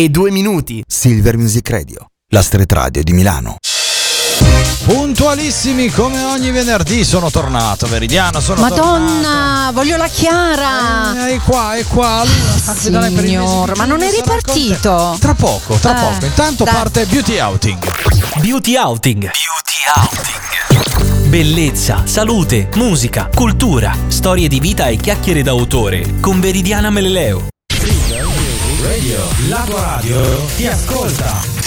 e due minuti. Silver Music Radio, la street radio di Milano. Puntualissimi come ogni venerdì sono tornato, Veridiano, sono Madonna, tornato. voglio la Chiara. Eh, è qua, è qua. Allora, di Signor, ma non è ripartito? Tra poco, tra Eh, poco. Intanto dai. parte Beauty Outing. Beauty Outing. Beauty Outing. Bellezza, salute, musica, cultura, storie di vita e chiacchiere d'autore con Veridiana Meleleo. Radio, la tua radio ti ascolta.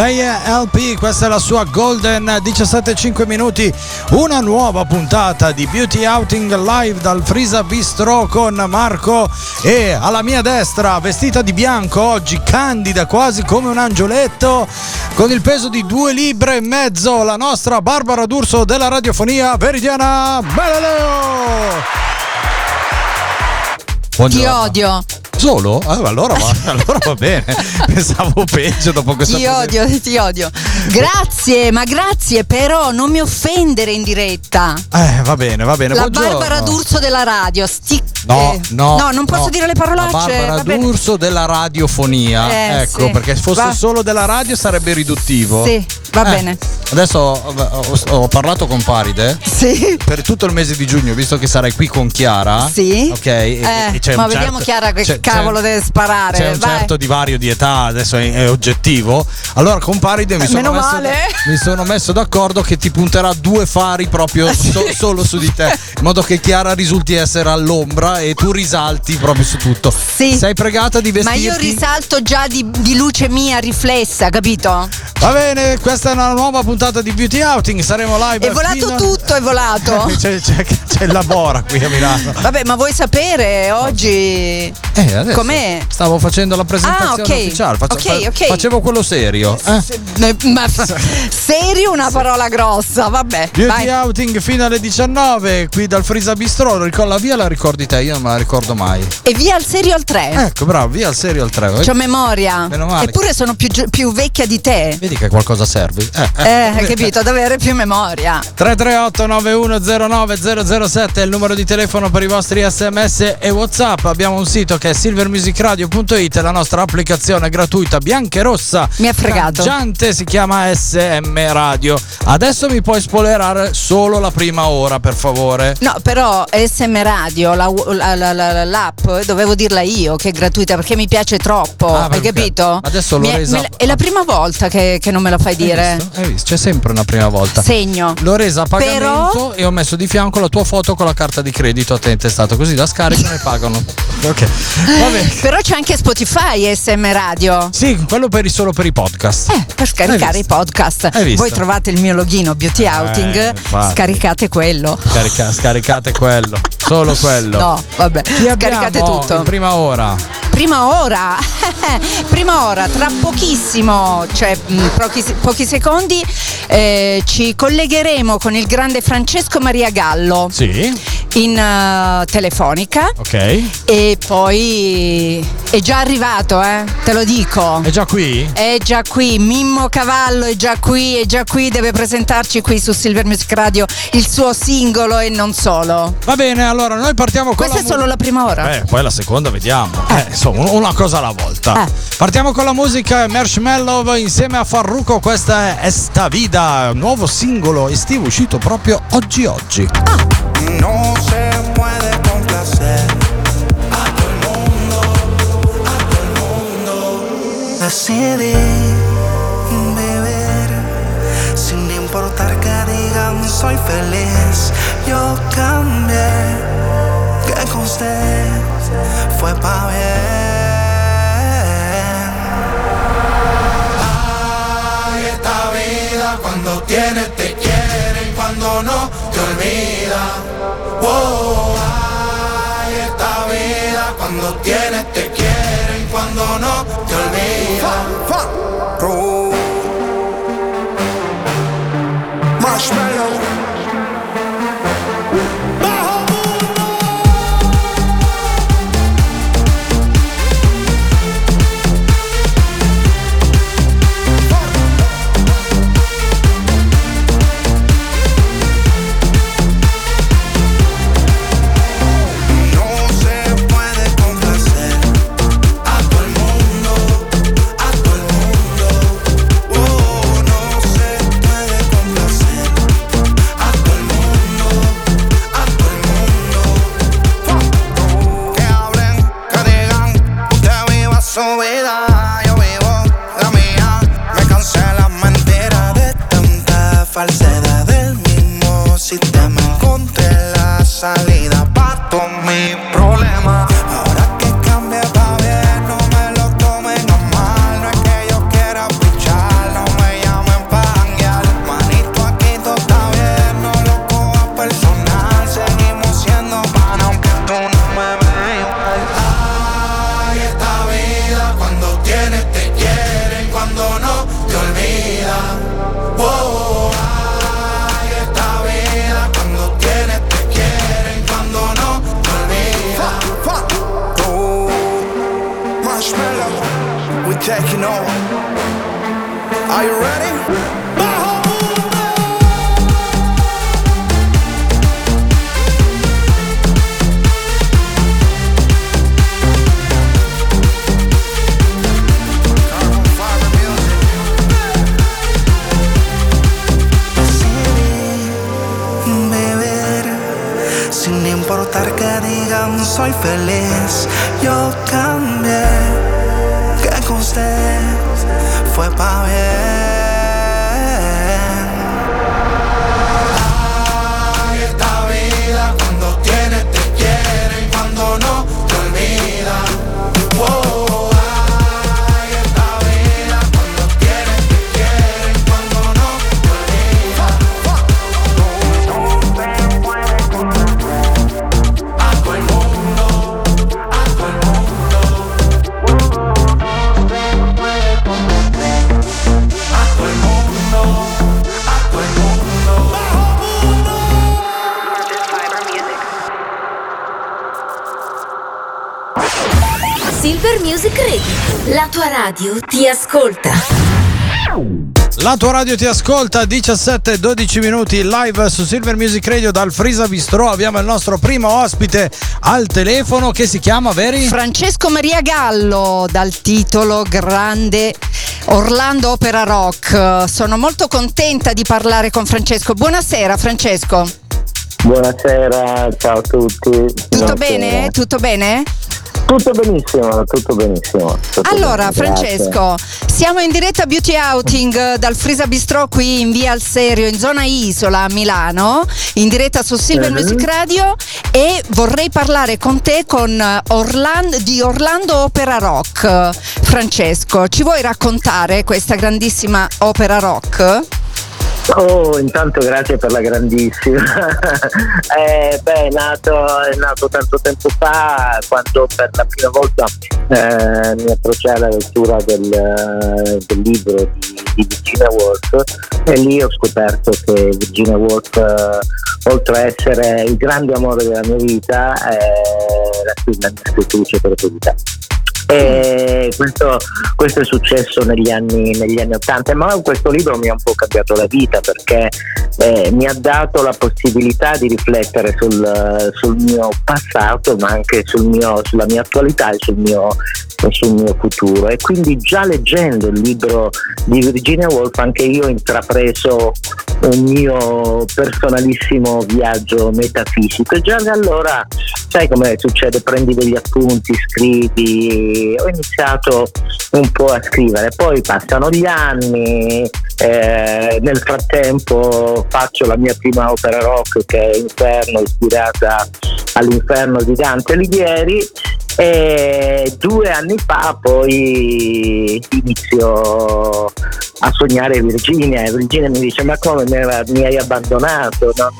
Lei è LP, questa è la sua Golden 17-5 minuti, una nuova puntata di Beauty Outing live dal Frisa Bistro con Marco e alla mia destra, vestita di bianco oggi, candida quasi come un angioletto, con il peso di due libbre e mezzo, la nostra Barbara D'Urso della radiofonia Veridiana Beleleo! Ti Buongiorno. odio, Solo? Ah, allora, va, allora va bene. Pensavo peggio dopo questa ti odio, ti odio. Grazie, ma grazie, però non mi offendere in diretta. Eh, va bene, va bene. La Buongiorno. Barbara D'Urso della radio. Sti- No, eh, no, no, non posso no. dire le parolacce. La Barbara. D'Urso della radiofonia. Eh, ecco, sì. perché se fosse Va- solo della radio sarebbe riduttivo. Sì, va Eh, bene. Adesso ho, ho- ho parlato con Paride. Sì. Per tutto il mese di giugno, visto che sarai qui con Chiara. Sì. Ok. e- Eh, e c'è ma un vediamo certo- Chiara che c'è- cavolo deve sparare. C'è un vai. certo divario di età, adesso è, è oggettivo. Allora con Paride mi, Eh, sono meno messo, male. mi sono messo d'accordo che ti punterà due fari proprio so- solo su di te, in modo che Chiara risulti essere all'ombra e tu risalti proprio su tutto. Sì. Sei pregata di Ma vestirti? io risalto già di, di luce mia riflessa, capito? Va bene, questa è una nuova puntata di Beauty Outing. Saremo live. È volato fino- tutto, è volato. c'è, c'è, c'è il labora qui a Milano. Vabbè, ma vuoi sapere oggi Eh, adesso com'è? Stavo facendo la presentazione Ah, ok. ufficiale. Faccio- Ok, fa- ok. Facevo quello serio. eh. Eh, Ma serio una parola grossa, vabbè. Beauty vai. Outing fino alle 19 qui dal Frisa Bistro. La via la ricordi te, io non me la ricordo mai. E via al serio al 3. Ecco, bravo, via al serio al 3. C'ho memoria. Meno male. Eppure sono più, più vecchia di te. Vedi che qualcosa serve. Eh, Eh, hai capito? Ad avere più memoria. 338 9109 007 è il numero di telefono per i vostri sms e whatsapp abbiamo un sito che è silvermusicradio.it la nostra applicazione gratuita bianca e rossa Mi ha fregato. cangiante si chiama SM Radio adesso mi puoi spoilerare solo la prima ora per favore No, però SM Radio, la- la- la- la- l'app, dovevo dirla io che è gratuita perché mi piace troppo. Ah, hai capito? Adesso l'ho Mi è, resa- me la- è la prima volta che, che non me la fai Hai dire. visto? Hai visto? c'è sempre una prima volta Segno. L'ho resa a pagamento Però- e ho messo di fianco la tua foto con la carta di credito a te intestato, così la scaricano e pagano. Ok. Bene. Però c'è anche Spotify SM Radio. Sì, quello per solo per i podcast. Eh, per scaricare i podcast. Voi trovate il mio login Beauty Outing, Eh, scaricate quello. Carica- scaricate quello, solo quello. No, vabbè, Chi scaricate tutto. prima ora. Prima ora, prima ora, tra pochissimo, cioè mh, pochi, pochi secondi, eh, ci collegheremo con il grande Francesco Maria Gallo Sì, in eh, telefonica ok. e poi è già arrivato, eh, te lo dico. È già qui? È già qui, Mimmo Cavallo è già qui, è già qui, deve presentarci qui su Silver Music Radio il suo singolo e non solo. Va bene, allora noi partiamo con Questa è solo mu- la prima ora. Eh, poi la seconda vediamo. Eh, insomma, una cosa alla volta. Eh. Partiamo con la musica Marshmallow insieme a Farruko. Questa è Esta Vida, nuovo singolo estivo uscito proprio oggi oggi. No No se puede complacer a todo el mundo, a todo el mundo. Decidí vivir sin le importar que digan soy feliz. Yo cambié, que gusté, fue pa' ver Ay, esta vida cuando tienes te quiere cuando no te olvida. Wow, ay, esta vida cuando tienes te quieren, cuando no te olvida. Radio ti ascolta. La tua radio ti ascolta 17-12 minuti live su Silver Music Radio dal Frisa Bistro. Abbiamo il nostro primo ospite al telefono che si chiama Veri. Francesco Maria Gallo dal titolo Grande Orlando Opera Rock. Sono molto contenta di parlare con Francesco. Buonasera Francesco. Buonasera, ciao a tutti. Tutto Buonasera. bene? Tutto bene? Tutto benissimo, tutto benissimo. tutto Allora, grazie. Francesco, siamo in diretta beauty outing dal Frisa Bistro qui in via Al Serio, in zona Isola a Milano, in diretta su Silver Mhm. Music Radio e vorrei parlare con te con eh, Orlan- di Orlando Opera Rock. Francesco, ci vuoi raccontare questa grandissima opera rock? Oh, intanto grazie per la grandissima. eh, beh, è nato, è nato tanto tempo fa quando per la prima volta eh, mi approcciai alla lettura del, del libro di, di Virginia Woolf e lì ho scoperto che Virginia Woolf, eh, oltre a essere il grande amore della mia vita, è la la mia scrittrice preferita. E questo, questo è successo negli anni, negli anni 80, ma questo libro mi ha un po' cambiato la vita perché eh, mi ha dato la possibilità di riflettere sul, sul mio passato, ma anche sul mio- sulla mia attualità e sul mio, sul mio futuro. E quindi già leggendo il libro di Virginia Woolf anche io ho intrapreso un mio personalissimo viaggio metafisico e già da allora sai come succede prendi degli appunti scrivi ho iniziato un po' a scrivere poi passano gli anni eh, nel frattempo faccio la mia prima opera rock che è Inferno ispirata all'inferno di Dante Alighieri e due anni fa poi inizio a sognare Virginia e Virginia mi dice ma come mi, hai abbandonato non,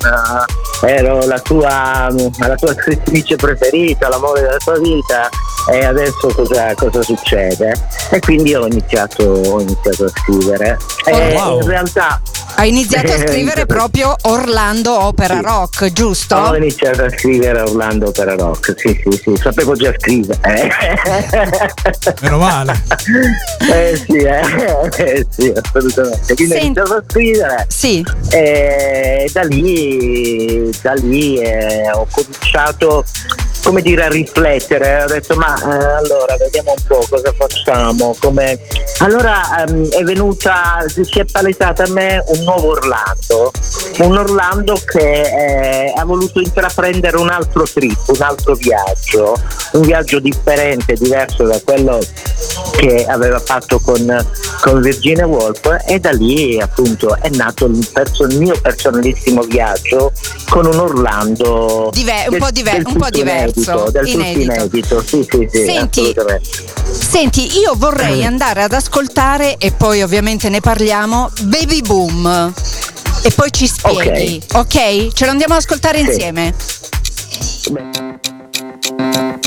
eh, ero la tua, la tua scrittrice preferita l'amore della tua vita e adesso cosa, cosa succede e quindi ho iniziato, ho iniziato a scrivere e wow. in realtà Hai iniziato a scrivere proprio Orlando Opera Sì. Rock, giusto? ho iniziato a scrivere Orlando Opera Rock sì sì sì sapevo già scrivere Meno male. eh sì, eh, eh, sì assolutamente quindi ho Senti- iniziato a scrivere Sì. e da lì, da lì eh, ho cominciato come dire a riflettere ho detto ma eh, allora vediamo un po' cosa facciamo come... allora ehm, è venuta si è palesata a me un nuovo Orlando un Orlando che eh, ha voluto intraprendere un altro trip un altro viaggio un viaggio differente diverso da quello che aveva fatto con, con Virginia Woolf e da lì appunto è nato il, perso- il mio personalissimo viaggio con un Orlando Dive- un del- po' dive- del un po' tutto diverso, inedito, del inedito. inedito sì sì sì Senti, Senti, io vorrei andare ad ascoltare e poi ovviamente ne parliamo Baby Boom. E poi ci spieghi, ok? Ce lo andiamo ad ascoltare Sì. insieme. La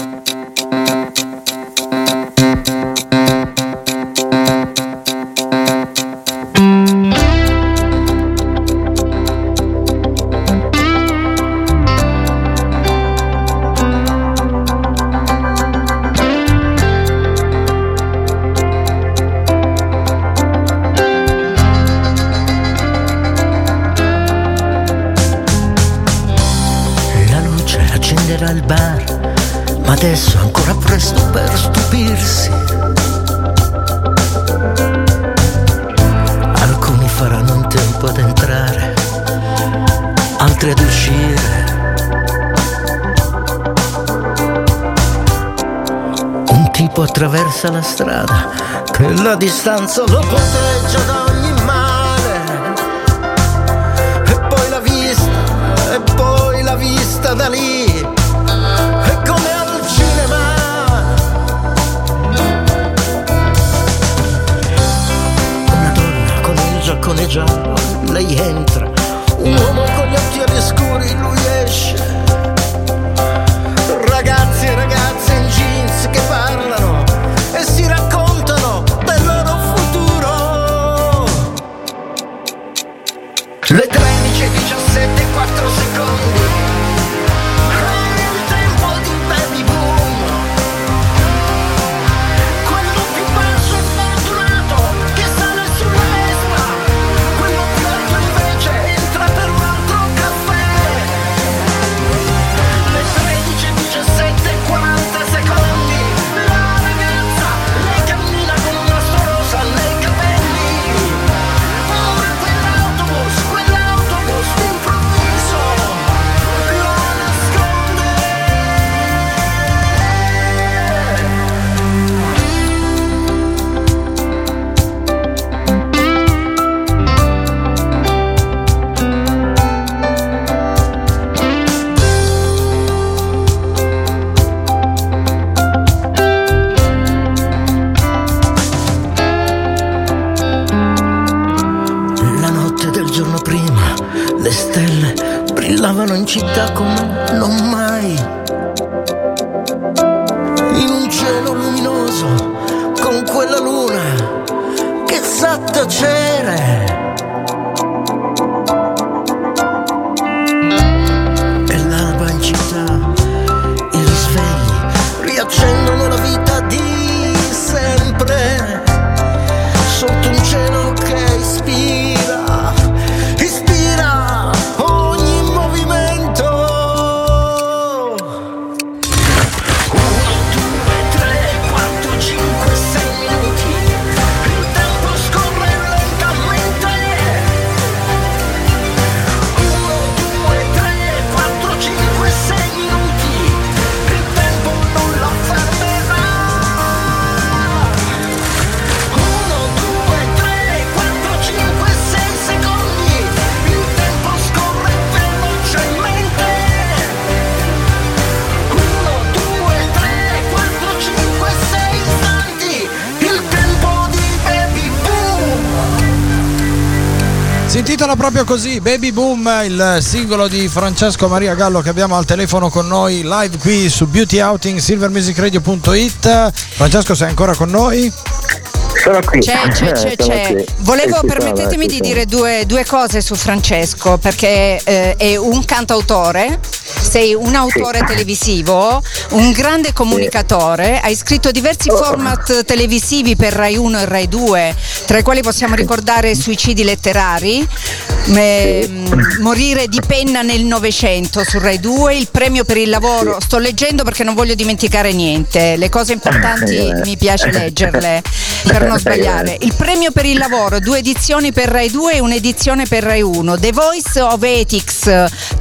attraversa la strada che la distanza lo protegge da ogni male. E poi la vista, e poi la vista da lì. È come al cinema. Una donna con il giaccone giallo, lei entra. Brillavano in proprio così, Baby Boom, il singolo di Francesco Maria Gallo che abbiamo al telefono con noi live qui su Beauty Outing silvermusicradio.it. Francesco sei ancora con noi? Sono qui. C'è, c'è, c'è, c'è. Volevo, Sì, sì, permettetemi sono, di sì, dire due, due cose su Francesco, perché eh, è un cantautore, sei un autore Sì. televisivo, un grande comunicatore, hai scritto diversi Oh. format televisivi per Rai 1 e Rai 2, tra i quali possiamo ricordare Suicidi letterari, me- mh, Morire di penna nel Novecento su Rai 2, il premio per il lavoro, sto leggendo perché non voglio dimenticare niente, le cose importanti Eh. mi piace leggerle per non sbagliare. Il premio per il lavoro, due edizioni per Rai 2 e un'edizione per Rai 1. The Voice of Ethics,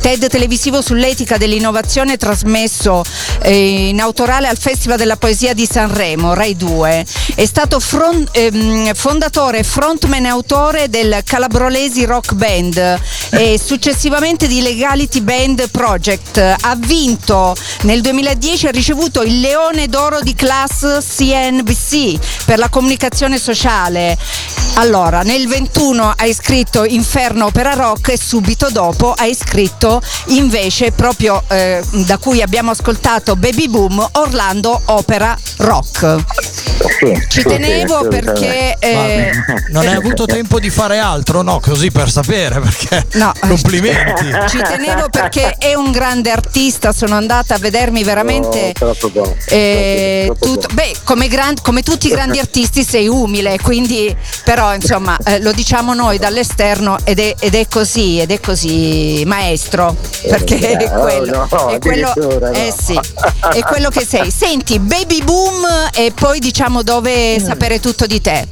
TED televisivo sull'etica dell'innovazione trasmesso eh, in autorale al Festival della Poesia di Sanremo, Rai 2. È stato fron- ehm, fondatore frontman e autore del Calabrolesi Rock Band e successivamente di Legality Band Project. Ha vinto nel 2010 ha ricevuto il Leone d'Oro di class CNBC per la comunicazione sociale. Allora, nel 21 hai scritto Inferno Opera Rock e subito dopo hai scritto invece proprio eh, da cui abbiamo ascoltato Baby Boom Orlando Opera Rock. Sì, Ci sì, tenevo sì, perché eh, Non hai avuto tempo di fare altro? No, così per sapere, perché No. complimenti. ci tenevo perché è un grande artista, sono andata a vedermi veramente Oh, troppo buono. Eh, Troppo tutto- buono. beh, come, gran- come tutti i grandi artisti sei umile, quindi però insomma eh, lo diciamo noi dall'esterno ed è, ed è così, ed è così maestro, perché è no, quello, no, è, quello no. eh sì, è quello che sei. Senti, baby boom e poi diciamo dove Mm. sapere tutto di te.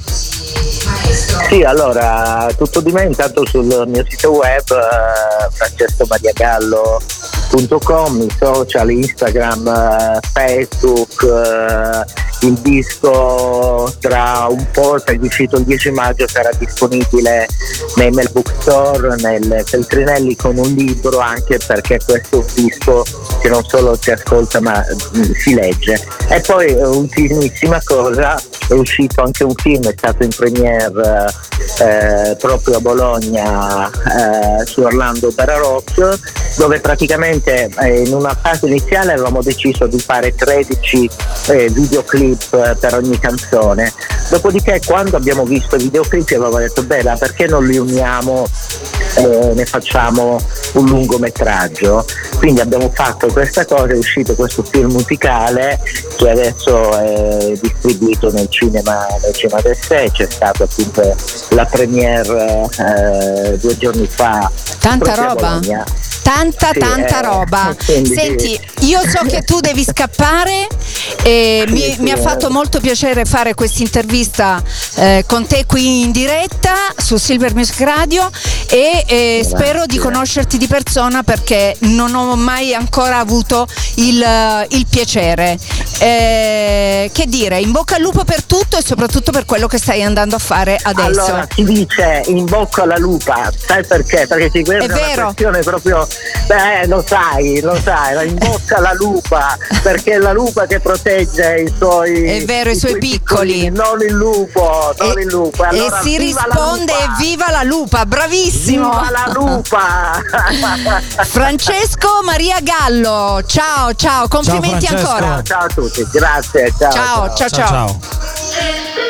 Sì, allora, tutto di me intanto sul mio sito web eh, francescomariagallo.com, i social, Instagram, eh, Facebook, eh, il disco tra un po', se è uscito il 10 maggio, sarà disponibile nei Mel Bookstore, nel Feltrinelli con un libro anche perché questo disco che non solo si ascolta ma mm, si legge. E poi eh, ultimissima cosa, è uscito anche un film, è stato in premiere eh, proprio a Bologna eh, su Orlando Rock, dove praticamente eh, in una fase iniziale avevamo deciso di fare 13 eh, videoclip eh, per ogni canzone. Dopodiché quando abbiamo visto i videoclip avevamo detto beh ma perché non li uniamo e ne facciamo un lungometraggio. Quindi abbiamo fatto questa cosa, è uscito questo film musicale che adesso è distribuito nel cinema, nel cinema del 6, c'è stata appunto la premiere eh, due giorni fa. Tanta roba. Bologna. Tanta, Sì, tanta eh, roba. Senti, io so che tu devi scappare e Sì, mi, mi ha eh. fatto molto piacere fare questa intervista eh, con te qui in diretta su Silver Music Radio e eh, spero di conoscerti di persona perché non ho mai ancora avuto il, eh, il piacere. Eh, che dire, in bocca al lupo per tutto e soprattutto per quello che stai andando a fare adesso. Allora si dice in bocca alla lupa, sai perché? Perché si guarda È una vero. questione proprio, beh lo sai, lo sai, in bocca alla lupa, perché è la lupa che protegge i suoi, È vero, i suoi piccoli. non il lupo, non il lupo. Allora, e si viva la risponde lupa! viva la lupa, bravissimo. Viva la lupa! Francesco Maria Gallo, ciao, ciao, complimenti Francesco. ancora. ciao a tutti, grazie, ciao. Ciao, ciao, ciao. ciao.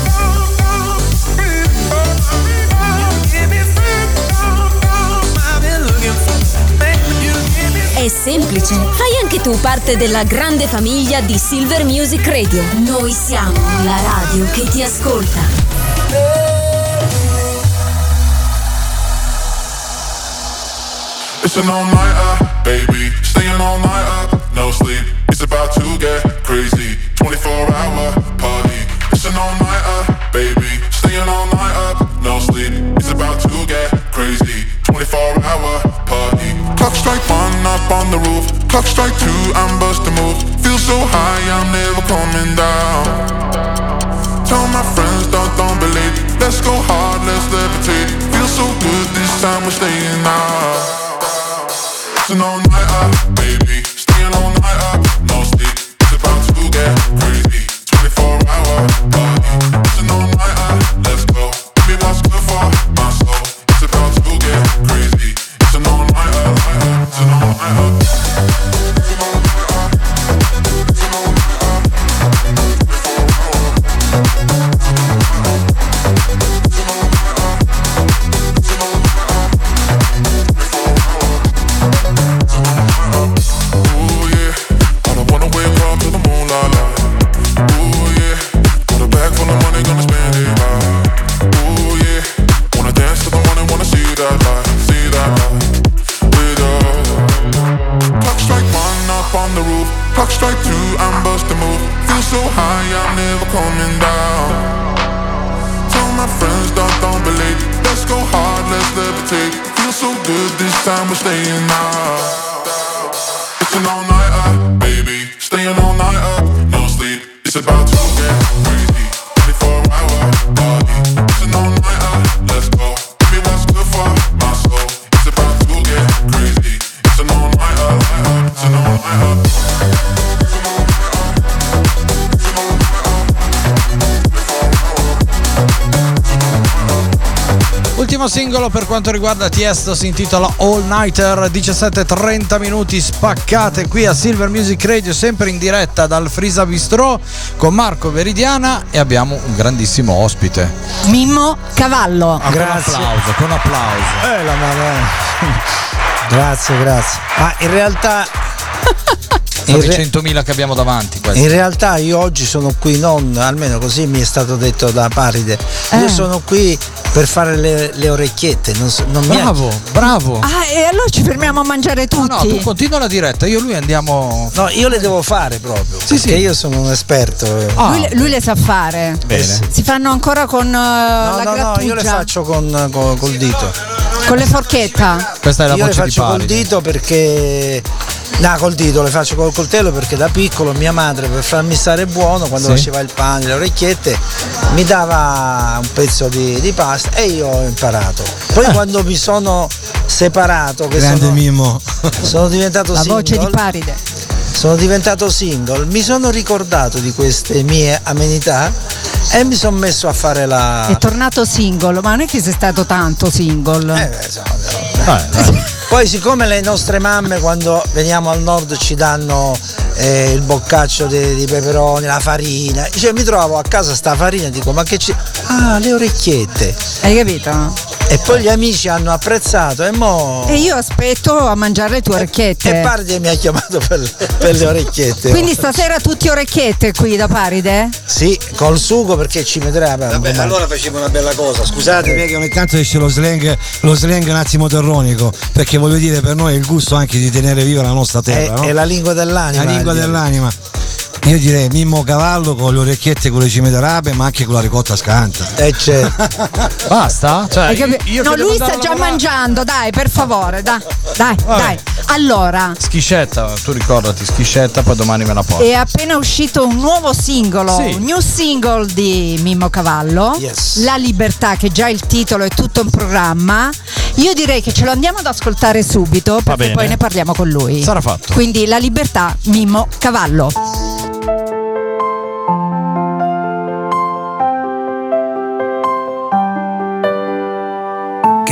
È semplice, fai anche tu parte della grande famiglia di Silver Music Radio. Noi siamo la radio che ti ascolta. It's an all nighter, baby. Staying all night up, no sleep. It's about to get crazy. 24 hour Clock strike one up on the roof. Clock strike two, I'm busting moves. Feel so high, I'm never coming down. Tell my friends, don't, don't believe. Let's go hard, let's levitate. Feel so good this time we're staying out. An all night quanto riguarda Tiesto si intitola All Nighter, 17-30 minuti spaccate qui a Silver Music Radio, sempre in diretta dal Frisa Bistro con Marco Veridiana e abbiamo un grandissimo ospite. Mimmo Cavallo. Ah, Con applauso, con applauso. Eh, la. Grazie, grazie. Ma in realtà. Sono re- 100.000 che abbiamo davanti. questi. In realtà io oggi sono qui non, almeno così mi è stato detto da Paride, io Eh. sono qui per fare le, le orecchiette, non, so- non mi ha- Bravo, bravo. Ah, e allora ci fermiamo a mangiare tutti. No, tu continua la diretta, io e lui andiamo. No, io le devo fare proprio, Sì, perché sì. io sono un esperto. Ah, lui, le- lui le sa fare. bene. Si fanno ancora con eh, No, la no, no, grattugia, io le faccio con, con- col dito. con le forchetta. Questa è la io le voce di faccio col dito perché. No, col dito, le faccio col coltello perché da piccolo mia madre per farmi stare buono quando Sì. faceva il pane, le orecchiette, mi dava un pezzo di, di pasta e io ho imparato. Poi Eh. quando mi sono separato, che Grande sono, Mimmo. sono diventato La single, voce di Paride. sono diventato single, mi sono ricordato di queste mie amenità e mi sono messo a fare la... È tornato single, ma non è che sei stato tanto single. Eh, beh, insomma, Poi siccome le nostre mamme quando veniamo al nord ci danno eh, il boccaccio di, di peperoni, la farina, cioè mi trovo a casa sta farina e dico ma che ci... Ah, le orecchiette. Hai capito? E poi gli amici hanno apprezzato e mo... E io aspetto a mangiare le tue orecchiette. E Pardi mi ha chiamato per, per le orecchiette. Quindi stasera tutti orecchiette qui da Paride? Sì, col sugo perché ci vedrebbe. Vabbè, allora facciamo una bella cosa. Scusate, perché ogni tanto esce lo slang, lo slang un attimo terronico. Perché voglio dire, per noi è il gusto anche di tenere viva la nostra è, terra. no? è la lingua dell'anima. La lingua eh, dell'anima. Io direi Mimmo Cavallo con le orecchiette con le cime d'arabe, ma anche con la ricotta scanta. Eh, certo. Basta? Cioè, io no, lui sta già lavorare- mangiando, dai, per favore, dai, dai, Vabbè. dai. Allora, Schiscetta, tu ricordati, schiscetta, poi domani me la porto. è appena uscito un nuovo singolo, Sì. un new single di Mimmo Cavallo, Yes. La Libertà, che già il titolo è tutto un programma. Io direi che ce lo andiamo ad ascoltare subito perché poi ne parliamo con lui. Sarà fatto. Quindi La Libertà, Mimmo Cavallo.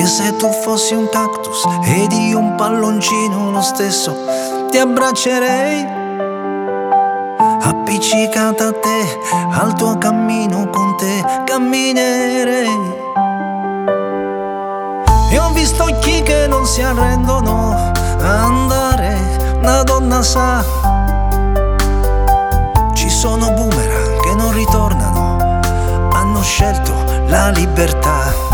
Se tu fossi un cactus ed io un palloncino lo stesso ti abbraccerei. Appiccicata a te, al tuo cammino con te camminerei. E ho visto occhi che non si arrendono a andare, una donna sa. Ci sono boomerang che non ritornano, hanno scelto la libertà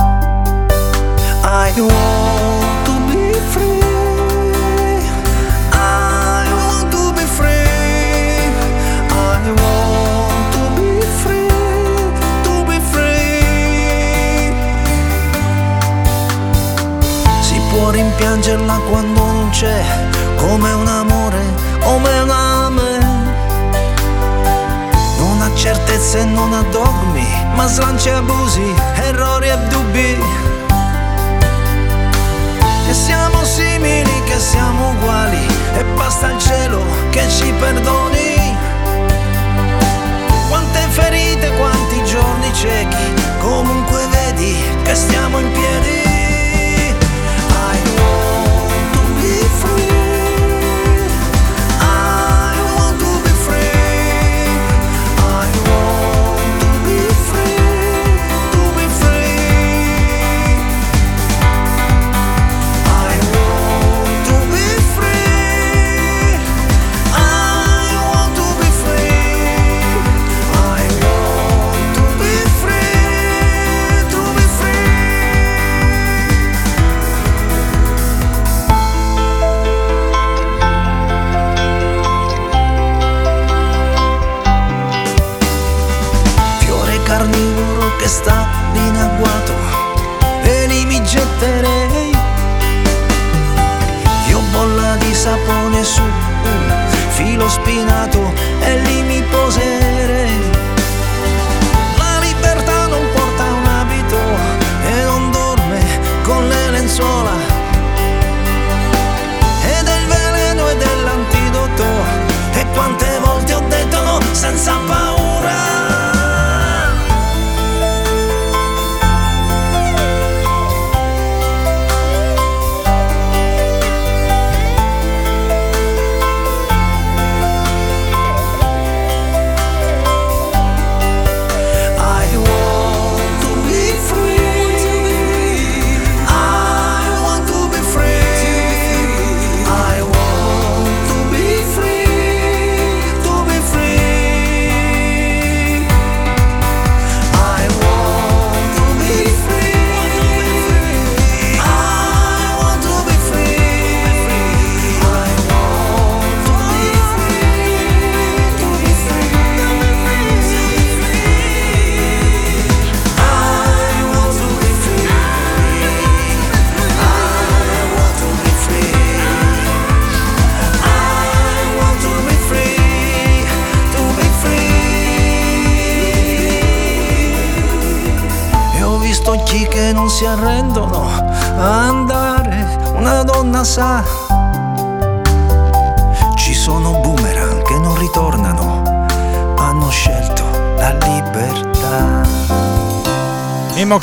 Rimpiangerla quando non c'è, come un amore, come un ame. Non ha certezze non ha dogmi, ma slanci abusi, errori e dubbi. Che siamo simili, che siamo uguali e basta il cielo che ci perdoni. Quante ferite, quanti giorni ciechi, comunque vedi che stiamo in piedi. I want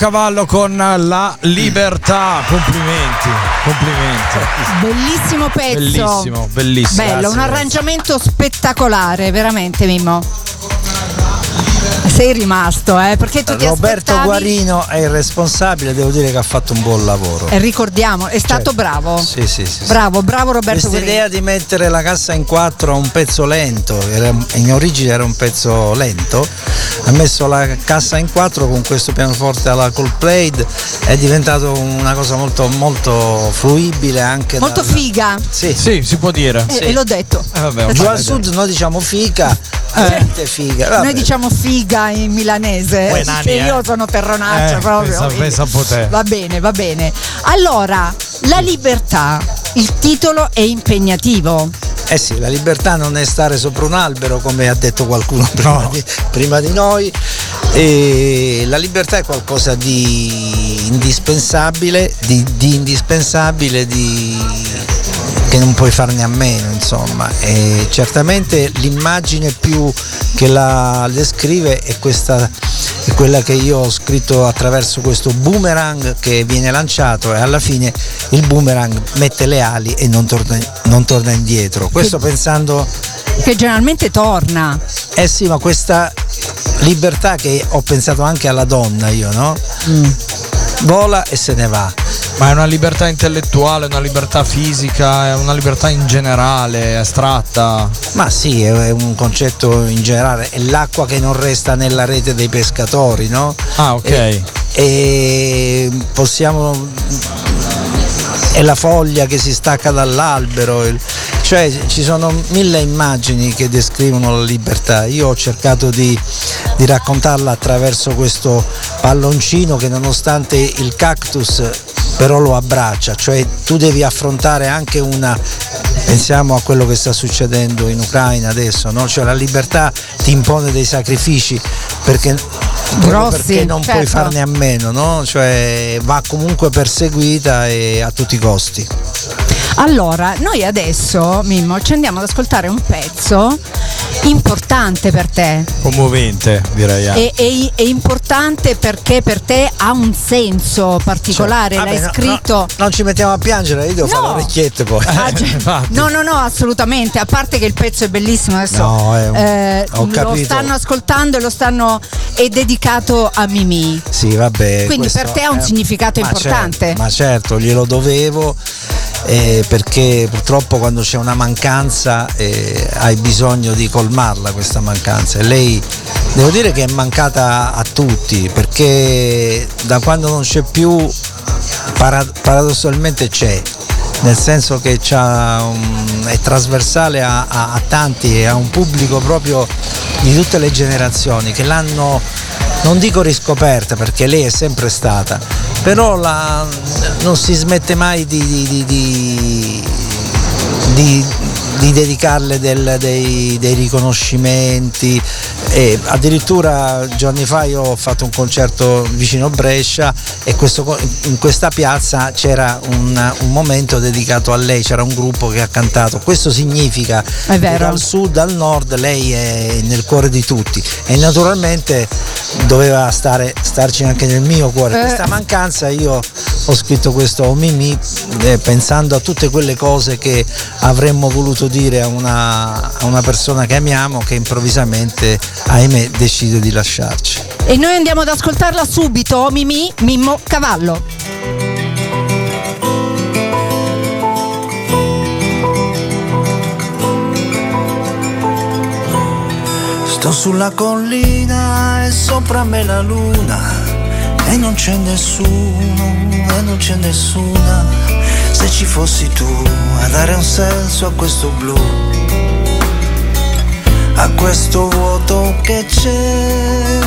Cavallo con la libertà. Complimenti, complimenti. Bellissimo pezzo. Bellissimo, bellissimo. Bello, un Grazie. arrangiamento spettacolare, veramente Mimmo. Sei rimasto, eh? Perché tu ti Roberto aspettavi- Guarino è il responsabile, devo dire che ha fatto un buon lavoro. E ricordiamo, è stato bravo. Sì, sì, sì. sì. Bravo, bravo Roberto Questa Guarino. idea di mettere la cassa in quattro a un pezzo lento, era- in origine era un pezzo lento, ha messo la cassa in quattro con questo pianoforte alla Coldplay, è diventato una cosa molto, molto fruibile anche Molto dal- figa. Sì. Sì, si può dire. Eh, E l'ho detto. Eh, vabbè, Giù al sud noi diciamo fica, gente figa. vabbè. Noi diciamo figa in milanese, Uè, eh, io eh. sono terronaccia Eh, proprio. pensa- pensa. Va bene, va bene. Allora, la libertà, il titolo è impegnativo. Eh sì, la libertà non è stare sopra un albero, come ha detto qualcuno prima, Di, prima di noi. E la libertà è qualcosa di indispensabile, di, di indispensabile, di- che non puoi farne a meno, insomma. E certamente l'immagine più che la descrive è questa è quella che io ho scritto attraverso questo boomerang che viene lanciato e alla fine il boomerang mette le ali e non torna, non torna indietro. Questo pensando, Che generalmente torna. eh sì, ma questa libertà che ho pensato anche alla donna io, no? Vola e se ne va. Ma è una libertà intellettuale, una libertà fisica, è una libertà in generale, astratta. Ma sì, è un concetto in generale, è l'acqua che non resta nella rete dei pescatori, no? Ah, ok. E, e possiamo è la foglia che si stacca dall'albero, cioè ci sono mille immagini che descrivono la libertà. Io ho cercato di, di raccontarla attraverso questo palloncino che nonostante il cactus però lo abbraccia, cioè tu devi affrontare anche una, pensiamo a quello che sta succedendo in Ucraina adesso, no? cioè la libertà ti impone dei sacrifici perché, Grossi, perché non puoi certo. farne a meno, no? cioè va comunque perseguita e a tutti i costi. Allora, noi adesso, Mimmo, ci andiamo ad ascoltare un pezzo importante per te. Commovente, direi. È, è- è importante perché per te ha un senso particolare, Cioè, l'hai vabbè, no, scritto. no, non ci mettiamo a piangere, io devo No. fare le orecchiette poi. Ah, cioè, no, no, no, assolutamente. A parte che il pezzo è bellissimo adesso. No, è un- eh, ho lo capito. stanno ascoltando e lo stanno. è dedicato a Mimì. Sì, vabbè. Quindi per te ha un è- significato ma importante. certo, ma certo, glielo dovevo eh, perché purtroppo quando c'è una mancanza eh, hai bisogno di colmarla questa mancanza. E lei devo dire che è mancata a tutti perché da quando non c'è più para- paradossalmente c'è nel senso che un- è trasversale a, a- a tanti e a un pubblico proprio di tutte le generazioni che l'hanno, non dico riscoperta perché lei è sempre stata, però la- non si smette mai di, di- di- di- di- di dedicarle del- dei, dei riconoscimenti e addirittura giorni fa io ho fatto un concerto vicino Brescia e questo in questa piazza c'era un, un momento dedicato a lei, c'era un gruppo che ha cantato. Questo significa che dal sud al nord lei è nel cuore di tutti e naturalmente doveva stare, starci anche nel mio cuore. Eh. Questa mancanza io ho scritto questo Oh Mimì eh, pensando a tutte quelle cose che avremmo voluto dire a una, a una persona che amiamo che improvvisamente, ahimè, decide di lasciarci. E noi andiamo ad ascoltarla subito, Mimì, Mimmo Cavallo. Sto sulla collina e sopra me la luna e non c'è nessuno e non c'è nessuna. Se ci fossi tu a dare un senso a questo blu, a questo vuoto che c'è.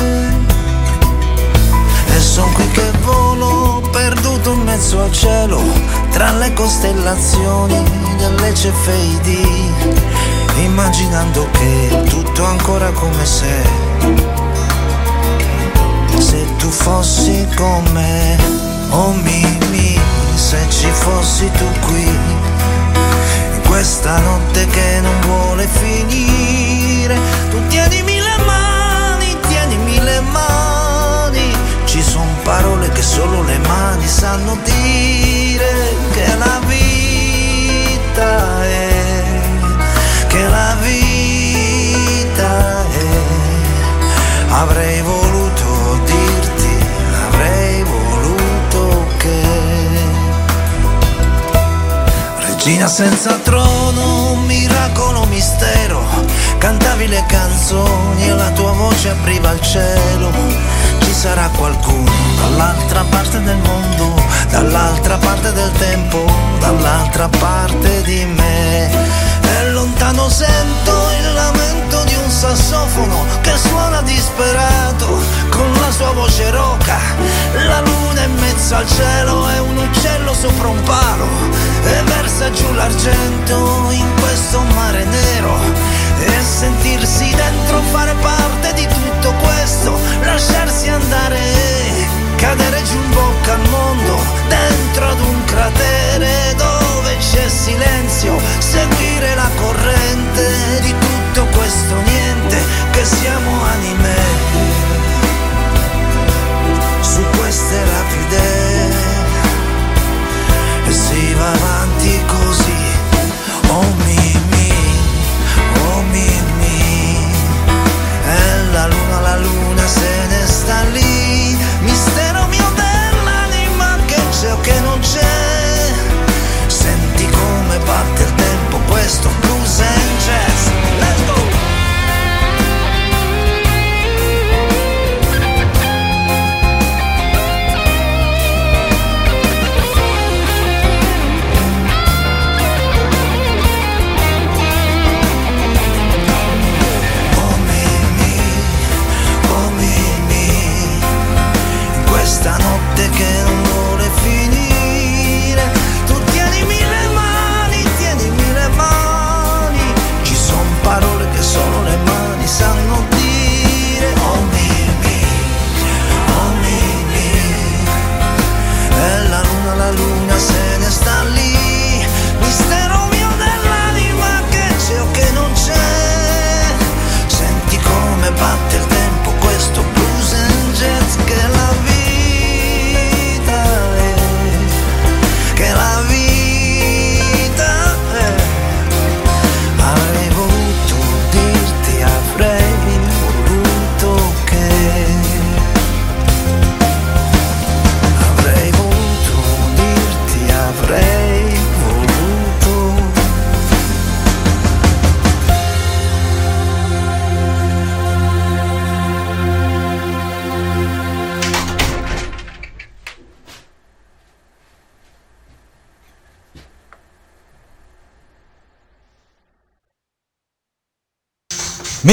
E son qui che volo perduto in mezzo al cielo, tra le costellazioni delle cefeidi, immaginando che tutto ancora come se, se tu fossi con me, oh Mimi, se ci fossi tu qui, in questa notte che non vuole finire, tu tienimi le mani, tienimi le mani, ci sono parole che solo le mani sanno dire che la vita è, che la vita è, avrei voluto Regina senza trono, un miracolo mistero. Cantavi le canzoni e la tua voce apriva il cielo. Ci sarà qualcuno dall'altra parte del mondo, dall'altra parte del tempo, dall'altra parte di me. E lontano sento il lamento sassofono che suona disperato con la sua voce roca. La luna in mezzo al cielo è un uccello sopra un palo e versa giù l'argento in questo mare nero. E sentirsi dentro fare parte di tutto questo, lasciarsi andare, cadere giù in bocca al mondo, dentro ad un cratere dove c'è silenzio, seguire la corrente di tutto questo niente, che siamo anime su queste rapide e si va avanti così. Oh Mimi, oh Mimi, e la luna, la esto.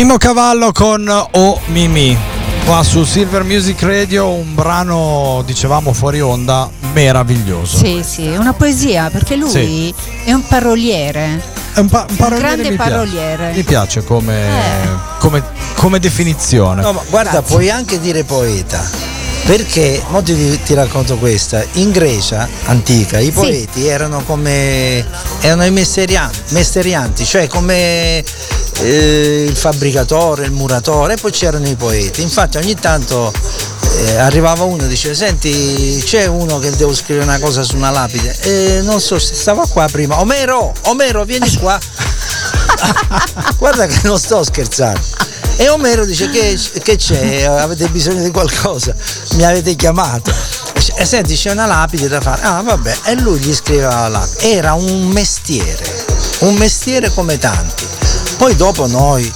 Mimmo Cavallo con O Mimi. Qua su Silver Music Radio un brano, dicevamo fuori onda, meraviglioso. Sì, sì, è una poesia perché lui Sì. è un paroliere. È un, pa- un paroliere grande mi piace. paroliere. Mi piace come, Eh. come, come definizione. No, ma guarda, puoi anche dire poeta. Perché, mo ti, ti racconto questa, in Grecia antica i poeti erano come erano i messerianti, messerianti cioè come eh, il fabbricatore, il muratore, e poi c'erano i poeti. Infatti ogni tanto eh, arrivava uno e diceva senti c'è uno che devo scrivere una cosa su una lapide. E non so se stava qua prima. Omero Omero vieni qua. Guarda che non sto scherzando e Omero dice che, che c'è avete bisogno di qualcosa mi avete chiamato e senti c'è una lapide da fare ah vabbè e lui gli scriveva la lapide era un mestiere un mestiere come tanti poi dopo noi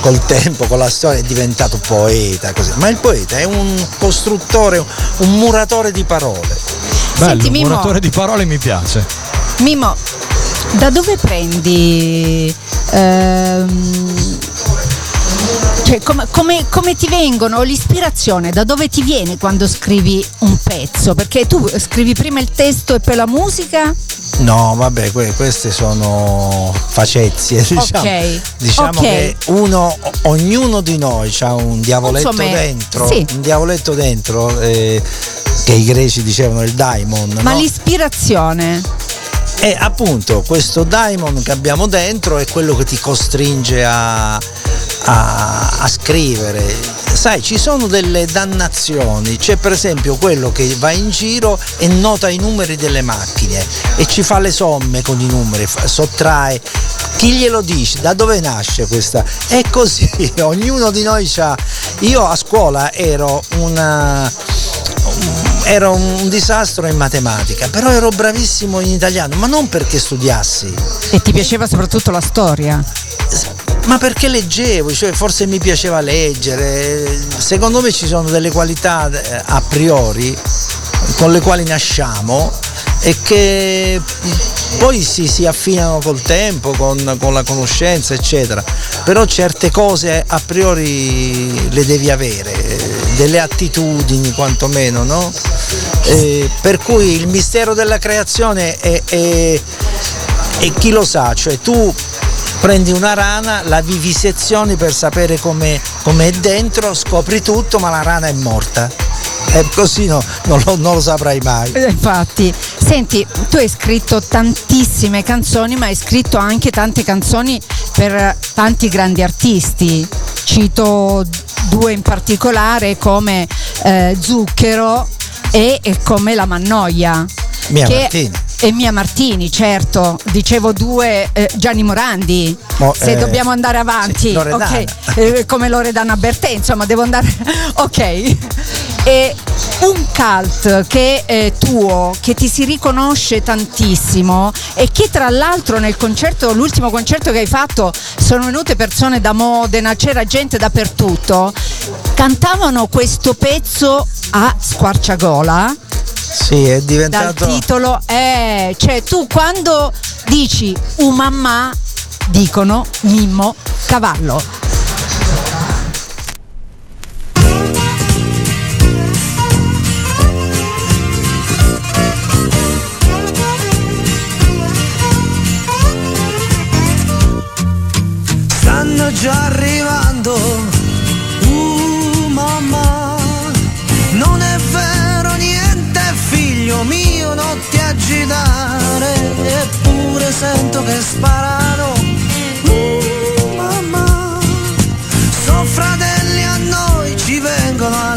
col tempo, con la storia è diventato poeta, così. ma il poeta è un costruttore, un muratore di parole. Bello, Senti, un Mimmo. muratore di parole mi piace. Mimo, da dove prendi... ehm, cioè, come, come- come ti vengono l'ispirazione? Da dove ti viene quando scrivi un pezzo? Perché tu scrivi prima il testo e poi la musica? No, vabbè, que- queste sono facezie, diciamo. Ok, Diciamo ok. che uno, ognuno di noi ha un diavoletto Insomma, dentro, sì. un diavoletto dentro eh, che i greci dicevano il daimon. Ma no? l'ispirazione? E appunto questo daimon che abbiamo dentro è quello che ti costringe a, a- a scrivere. Sai, ci sono delle dannazioni, c'è per esempio quello che va in giro e nota i numeri delle macchine e ci fa le somme con i numeri, sottrae. Chi glielo dice? Da dove nasce questa? È così, ognuno di noi ha. Io a scuola ero una ero un disastro in matematica, però ero bravissimo in italiano, ma non perché studiassi, E ti piaceva soprattutto la storia? Ma perché leggevo, cioè forse mi piaceva leggere. Secondo me ci sono delle qualità eh, a priori con le quali nasciamo e che poi si, si affinano col tempo, con, con la conoscenza, eccetera. Però certe cose a priori le devi avere, eh, delle attitudini quantomeno, no? Eh, per cui il mistero della creazione è, è- è chi lo sa, cioè tu prendi una rana, la vivisezioni per sapere come è dentro, scopri tutto, ma la rana è morta. E così no, non, lo, non lo saprai mai. Eh, Infatti, senti, tu hai scritto tantissime canzoni, ma hai scritto anche tante canzoni per tanti grandi artisti. Cito due in particolare come eh, Zucchero e, e come La Mannoia. Mia che- Martini. E Mia Martini, certo. Dicevo due, eh, Gianni Morandi. Mo- se eh, dobbiamo andare avanti, sì, Loredana. ok. Eh, come Loredana Bertè, insomma, devo andare. ok. E un cult che è tuo, che ti si riconosce tantissimo e che tra l'altro nel concerto, l'ultimo concerto che hai fatto, sono venute persone da Modena, c'era gente dappertutto, cantavano questo pezzo a squarciagola Sì, è dal diventato. titolo eh, cioè tu quando dici un mamma dicono Mimmo Cavallo Stanno già arrivando. Sento che sparano. Uh, mamma. Sono fratelli a noi, ci vengono a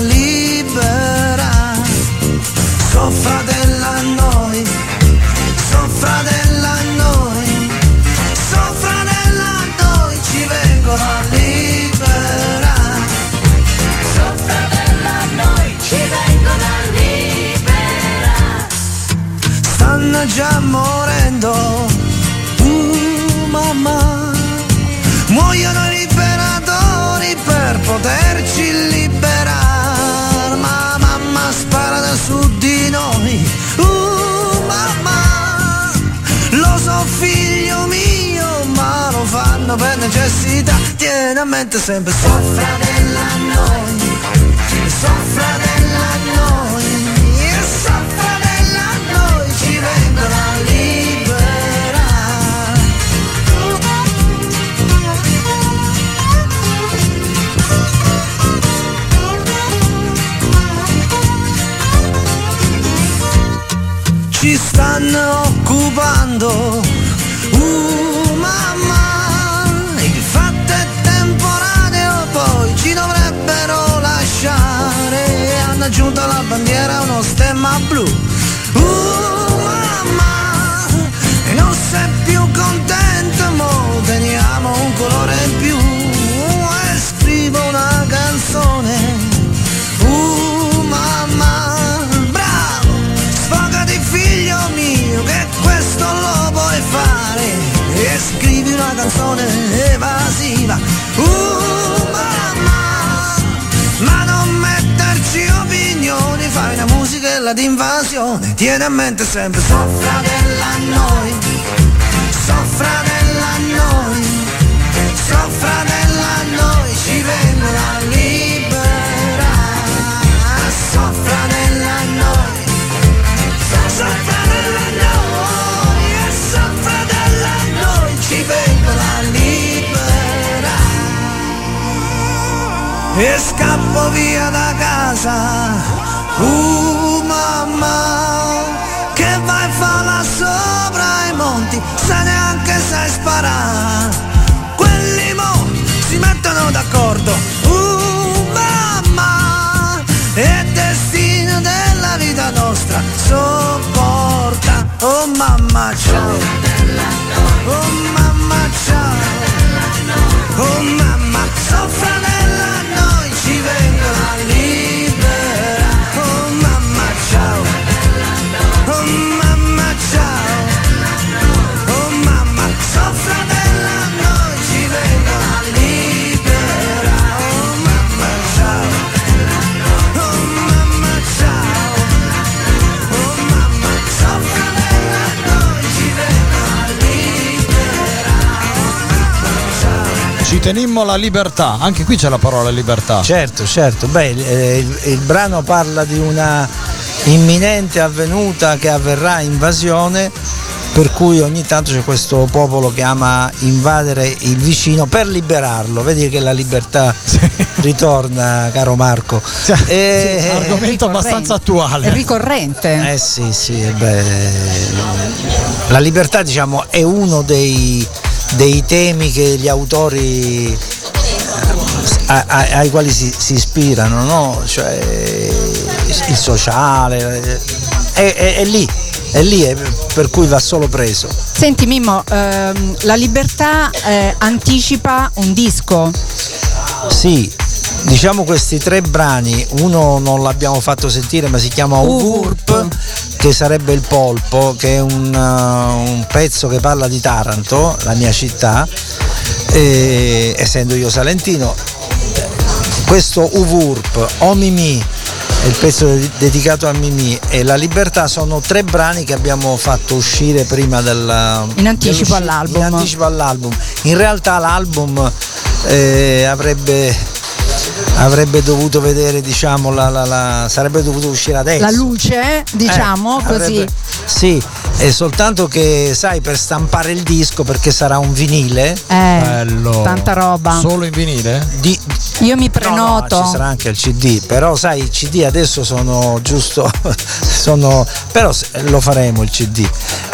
mente sempre soffra della una canzone evasiva. Uh mamma, ma non metterci opinioni, fai una musica d'invasione, tieni a mente sempre soffra della noi, E scappo via da casa, uh mamma, che vai fa là sopra i monti, se neanche sai sparare. Quelli mo si mettono d'accordo, uh mamma, è destino della vita nostra, sopporta, oh mamma ciao. Ci tenimmo la libertà, anche qui c'è la parola libertà. Certo, certo. Beh, il, eh, il- il brano parla di una imminente avvenuta che avverrà invasione per cui ogni tanto c'è questo popolo che ama invadere il vicino per liberarlo. Vedi che la libertà ritorna, caro Marco. E- Sì, argomento abbastanza attuale. È ricorrente. Eh sì, sì, eh beh, la libertà diciamo è uno dei, dei temi che gli autori ai quali si, si ispirano, no? Cioè il sociale, è, è- è lì, è lì, è per cui va solo preso. Senti Mimmo, ehm, la libertà eh, anticipa un disco. Sì, diciamo questi tre brani, uno non l'abbiamo fatto sentire ma si chiama Uvurp, che sarebbe il polpo, che è un, uh, un pezzo che parla di Taranto, la mia città, e, essendo io salentino. Questo Uvurp, O è il pezzo de- dedicato a Mimì e La Libertà sono tre brani che abbiamo fatto uscire prima del In anticipo all'album. In anticipo all'album. In realtà l'album eh, avrebbe, avrebbe dovuto vedere, diciamo, la, la- la- sarebbe dovuto uscire adesso. La luce, diciamo Eh, così. avrebbe- sì, è soltanto che sai per stampare il disco perché sarà un vinile. Eh, Bello. tanta roba. Solo in vinile? Di, Io mi No, prenoto. no, ci sarà anche il CD, però sai, i CD adesso sono giusto, sono, però lo faremo il CD.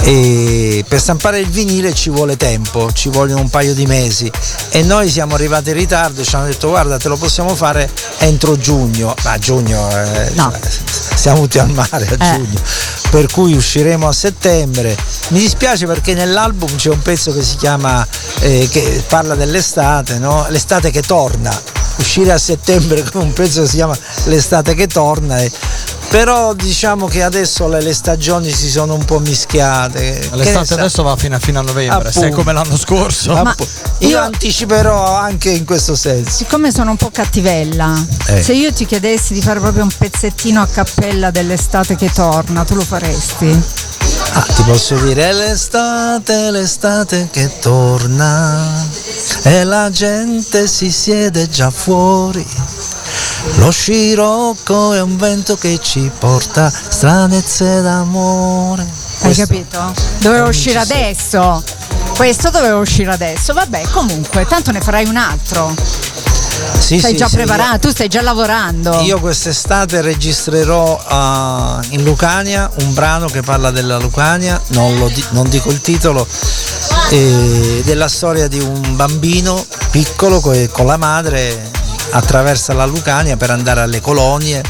E per stampare il vinile ci vuole tempo, ci vogliono un paio di mesi e noi siamo arrivati in ritardo, ci hanno detto guarda te lo possiamo fare entro giugno, ma giugno eh, cioè, siamo tutti al mare a Eh. giugno, per cui usciremo a settembre. Mi dispiace perché nell'album c'è un pezzo che si chiama, eh, che parla dell'estate, no? l'estate che torna uscire a settembre con un pezzo che si chiama L'estate che torna. e- però diciamo che adesso le, le stagioni si sono un po' mischiate. L'estate adesso va fino a, fino a novembre, Appunto. sei come l'anno scorso. Appu- io, anticiperò anche in questo senso. Siccome sono un po' cattivella, Eh. se io ti chiedessi di fare proprio un pezzettino a cappella dell'estate che torna, tu lo faresti? Ah, ti posso dire è l'estate, l'estate che torna. e la gente si siede già fuori. Lo scirocco è un vento che ci porta stranezze d'amore. Hai capito? Doveva uscire adesso. Questo doveva uscire adesso. Vabbè, comunque, tanto ne farai un altro. Sì, stai sì, già sì, preparando, tu stai già lavorando. Io quest'estate registrerò ah, in Lucania un brano che parla della Lucania, non, lo di- non dico il titolo, eh, della storia di un bambino piccolo che con la madre attraversa la Lucania per andare alle colonie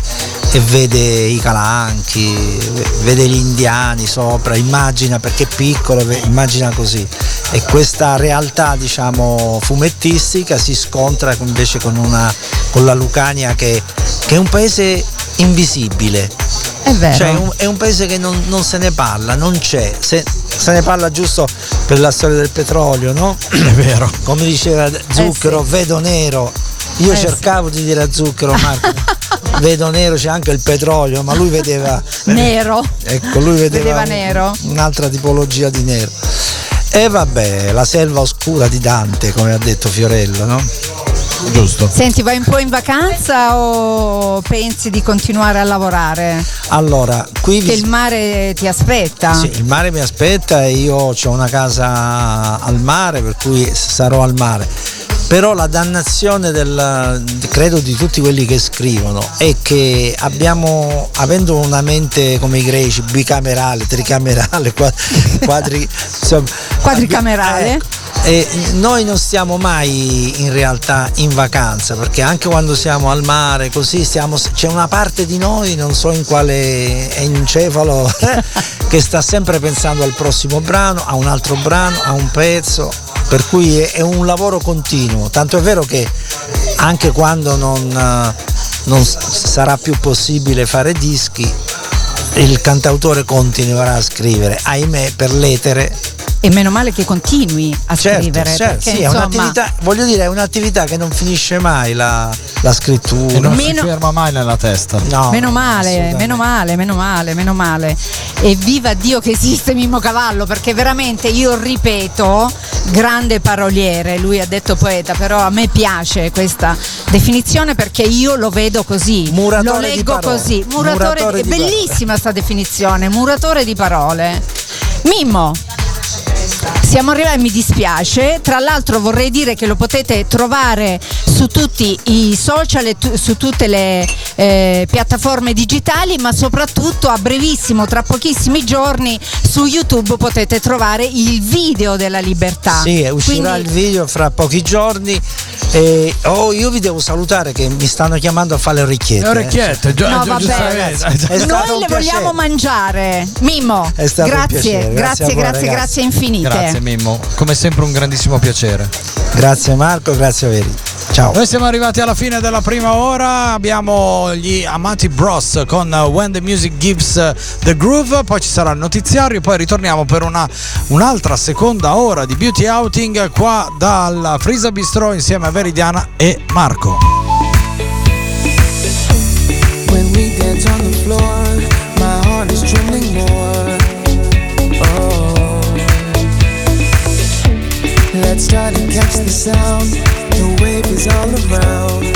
e vede i calanchi, vede gli indiani sopra, immagina perché è piccolo, immagina così. E questa realtà diciamo fumettistica si scontra invece con, una, con la Lucania che, che è un paese invisibile. È vero. Cioè è un, è un paese che non, non se ne parla, non c'è. Se, se ne parla giusto per la storia del petrolio, no? È vero. Come diceva Zucchero, vedo nero. Io Eh sì. cercavo di dire a Zucchero, Marco, vedo nero, c'è anche il petrolio, ma lui vedeva Nero. Ecco, lui vedeva, Vedeva nero. un'altra tipologia di nero. E vabbè, la selva oscura di Dante, come ha detto Fiorello, no? Giusto. Senti, vai un po' in vacanza o pensi di continuare a lavorare? Allora, qui Che vi- il mare ti aspetta. Sì, il mare mi aspetta e io ho una casa al mare, per cui sarò al mare. Però la dannazione del, credo di tutti quelli che scrivono è che abbiamo, avendo una mente come i greci, bicamerale, tricamerale, qua- quadri, insomma, Quadricamerale. ecco, e noi non stiamo mai in realtà in vacanza perché anche quando siamo al mare così stiamo, c'è una parte di noi, non so in quale encefalo, che sta sempre pensando al prossimo brano, a un altro brano, a un pezzo, per cui è, un lavoro continuo, tanto è vero che anche quando non, eh, non sarà più possibile fare dischi, il cantautore continuerà a scrivere, ahimè per l'etere E meno male che continui a Certo, scrivere. certo, perché, sì, è insomma, un'attività, voglio dire, è un'attività che non finisce mai la, la scrittura. E non si Meno- ferma mai nella testa. No, Meno male, meno male, meno male, meno male. E viva Dio che esiste Mimmo Cavallo, perché veramente io ripeto, grande paroliere, lui ha detto poeta, però a me piace questa definizione perché io lo vedo così, Muratore lo leggo così, muratore, Muratore è di parole. bellissima sta definizione, muratore di parole. Mimmo, siamo arrivati, mi dispiace. Tra l'altro vorrei dire che lo potete trovare su tutti i social e tu- su tutte le eh, piattaforme digitali, ma soprattutto a brevissimo, tra pochissimi giorni, su YouTube potete trovare il video della libertà. Sì, uscirà Quindi- il video fra pochi giorni. E, oh, io vi devo salutare che mi stanno chiamando a fare le orecchiette. Le orecchiette, già, No, già- vabbè, stato Noi un le piacere. vogliamo mangiare. Mimmo, È stato un grazie, piacere, grazie grazie, grazie, grazie infinite. Grazie Mimmo, come sempre un grandissimo piacere. Grazie Marco, grazie Veri. Ciao. Noi siamo arrivati alla fine della prima ora, abbiamo gli amati Bros con When the Music Gives the Groove, poi ci sarà il notiziario, poi ritorniamo per una, un'altra seconda ora di Beauty Outing qua dal Frisa Bistro insieme a Veridiana e Marco. When we dance on the floor, my heart is trembling more. Oh, let's try to catch the sound. Is all around.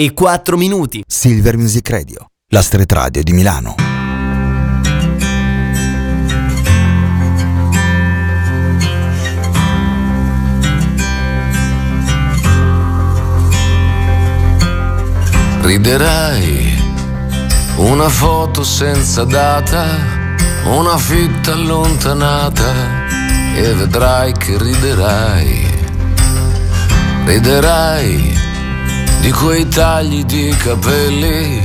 E 4 minuti. Silver Music Radio, la street radio di Milano. Riderai una foto senza data, una fitta allontanata e vedrai che riderai. Riderai di quei tagli di capelli,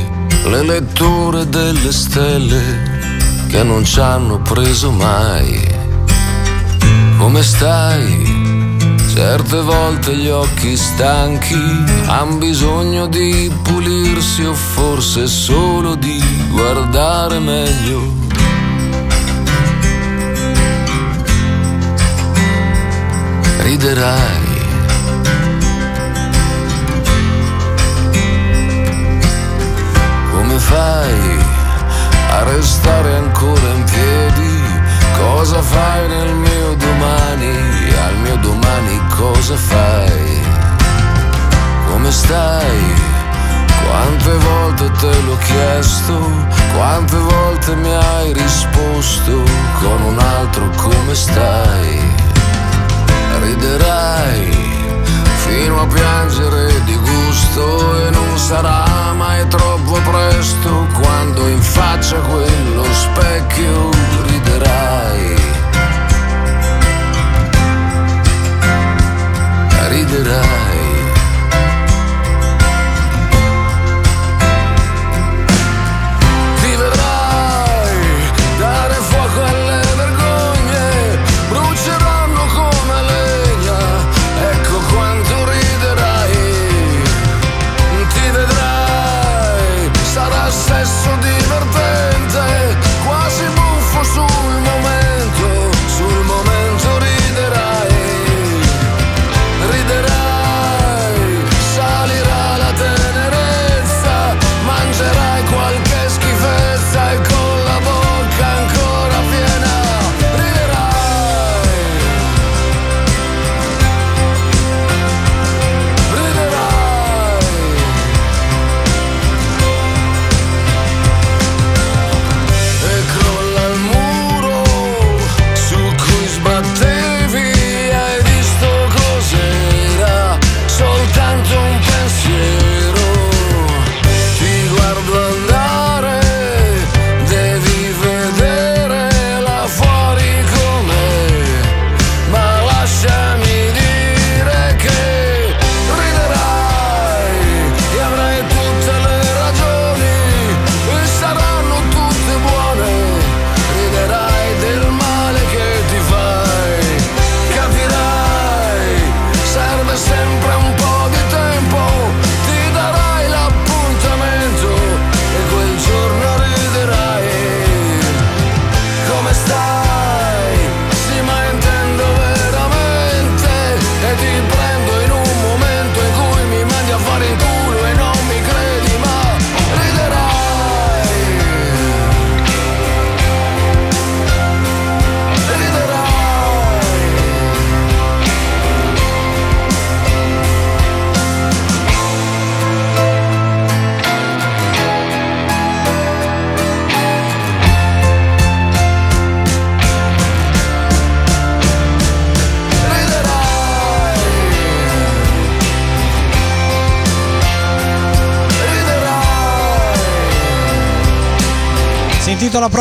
le letture delle stelle che non ci hanno preso mai. Come stai? Certe volte gli occhi stanchi han bisogno di pulirsi o forse solo di guardare meglio. Riderai. A restare ancora in piedi? Cosa fai nel mio domani? Al mio domani cosa fai? Come stai? Quante volte te l'ho chiesto, quante volte mi hai risposto con un altro come stai? Riderai fino a piangere di gusto e non sarà mai troppo presto quando in faccia quello specchio riderai. Riderai.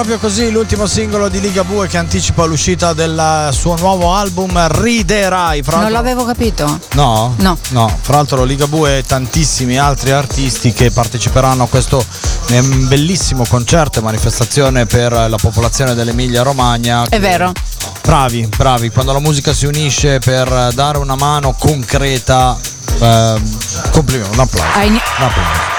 Proprio così l'ultimo singolo di Liga Bue che anticipa l'uscita del suo nuovo album Riderai. Fra Non l'avevo capito. No? No. No, fra l'altro Liga Bue e tantissimi altri artisti che parteciperanno a questo ehm, bellissimo concerto e manifestazione per la popolazione dell'Emilia Romagna. È vero. Bravi, bravi, quando la musica si unisce per dare una mano concreta, ehm, complimenti, un applauso. Hai- Un applauso.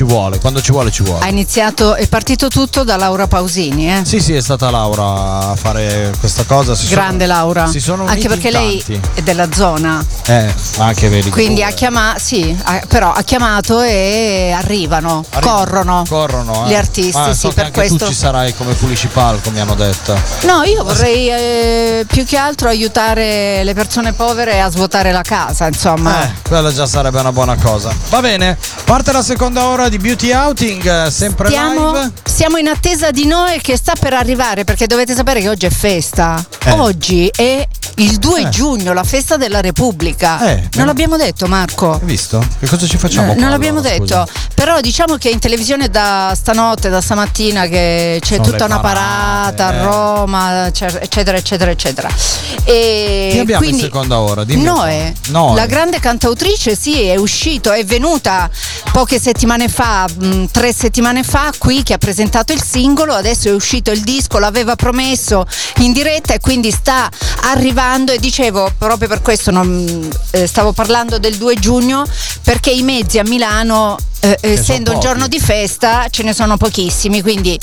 Ci vuole, quando ci vuole ci vuole. Ha iniziato, è partito tutto da Laura Pausini, eh? Sì, sì, è stata Laura a fare questa cosa. Si sono- Grande Laura. Si sono Anche perché lei è della zona. Eh, ma anche vedi. Quindi ha chiamato, sì, ha- però ha chiamato e arrivano, corrono. Corrono, eh. Gli artisti, Ma sì, so per questo. tu ci sarai come pulisci palco, mi hanno detto. No, io vorrei eh, più che altro aiutare le persone povere a svuotare la casa, insomma. Eh, quella già sarebbe una buona cosa. Va bene, parte la seconda ora di Beauty Outing, eh, sempre Stiamo, live. siamo in attesa di Noè che sta per arrivare perché dovete sapere che oggi è festa. Eh. Oggi è il 2 Eh. giugno, la festa della Repubblica. Eh, non l'abbiamo detto, Marco. Hai visto? Che cosa ci facciamo? Eh, non l'abbiamo allora, detto, scusa? Però diciamo che in televisione da stanotte, da stamattina che c'è Sono tutta una parata eh. a Roma, cer- eccetera, eccetera, eccetera. E Chi abbiamo quindi in seconda ora? Dimmi. Noè, Noè. la grande cantautrice, sì, è uscito, è venuta poche settimane fa, mh, tre settimane fa, qui che ha presentato il singolo, adesso è uscito il disco, l'aveva promesso in diretta e quindi sta arrivando. E dicevo proprio per questo non, eh, stavo parlando del 2 giugno perché i mezzi a Milano, eh, essendo un giorno di festa, ce ne sono pochissimi, quindi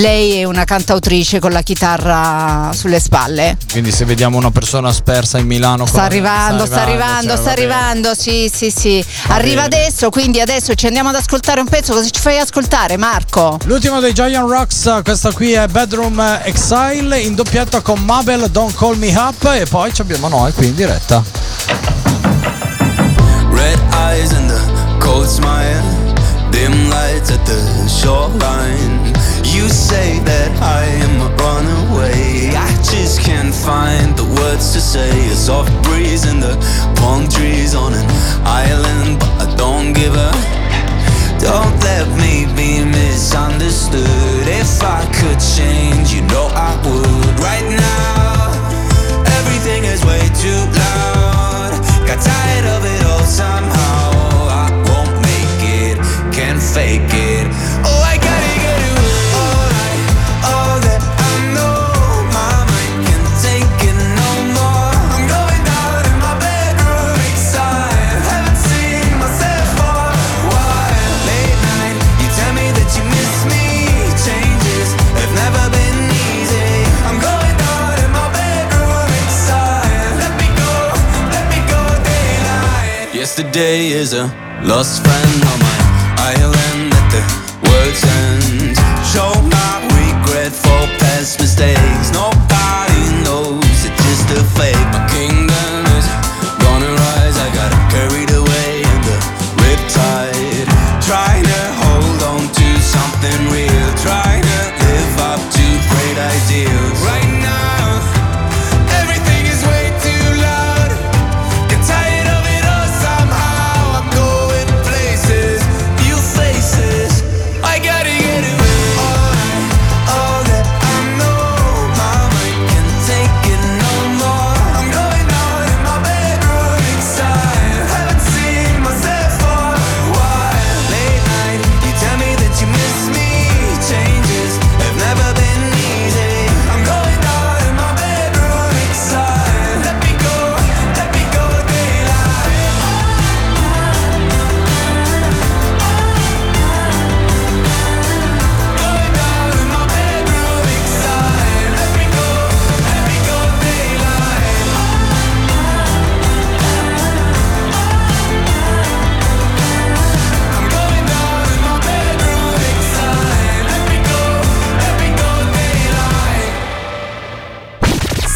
lei è una cantautrice con la chitarra sulle spalle. Quindi se vediamo una persona spersa in Milano Sta con- arrivando, sta arrivando, cioè, sta arrivando, sì, sì, sì. Va Arriva bene. adesso, quindi adesso ci andiamo ad ascoltare un pezzo. Cosa ci fai ascoltare, Marco? L'ultimo dei Giant Rocks, questa qui è Bedroom Exile in doppietta con Mabel Don't Call Me Up e poi ci abbiamo noi qui in diretta. Red eyes and the cold smile, dim lights at the shoreline. You say that I am a runaway. I just can't find the words to say. A soft breeze in the palm trees on an island, but I don't give a. Don't let me be misunderstood. If I could change, you know I would. Right now, everything is way too loud. Got tired of it all somehow. I won't make it, can't fake it. Yesterday is a lost friend on my island at the world's end. Show my regret for past mistakes. Nobody knows it's just a fake.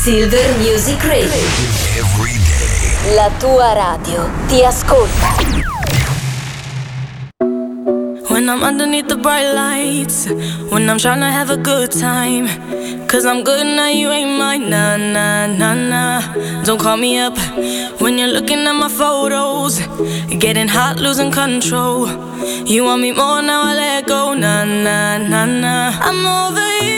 Silver Music Radio. La tua radio ti ascolta. When I'm underneath the bright lights, when I'm trying to have a good time. Cause I'm good now, you ain't mine. Nah, nah, nah, nah. Don't call me up when you're looking at my photos. Getting hot, losing control. You want me more now, I let go. Nah, nah, nah, nah. I'm over you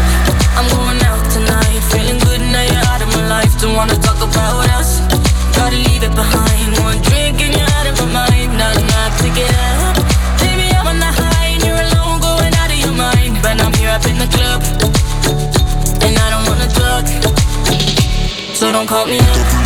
about us, gotta leave it behind. One drink and you're out of my mind. Nah, nah, pick it up. Baby, I'm on the high and you're alone, going out of your mind. But I'm here up in the club, and I don't wanna talk. So don't call me up.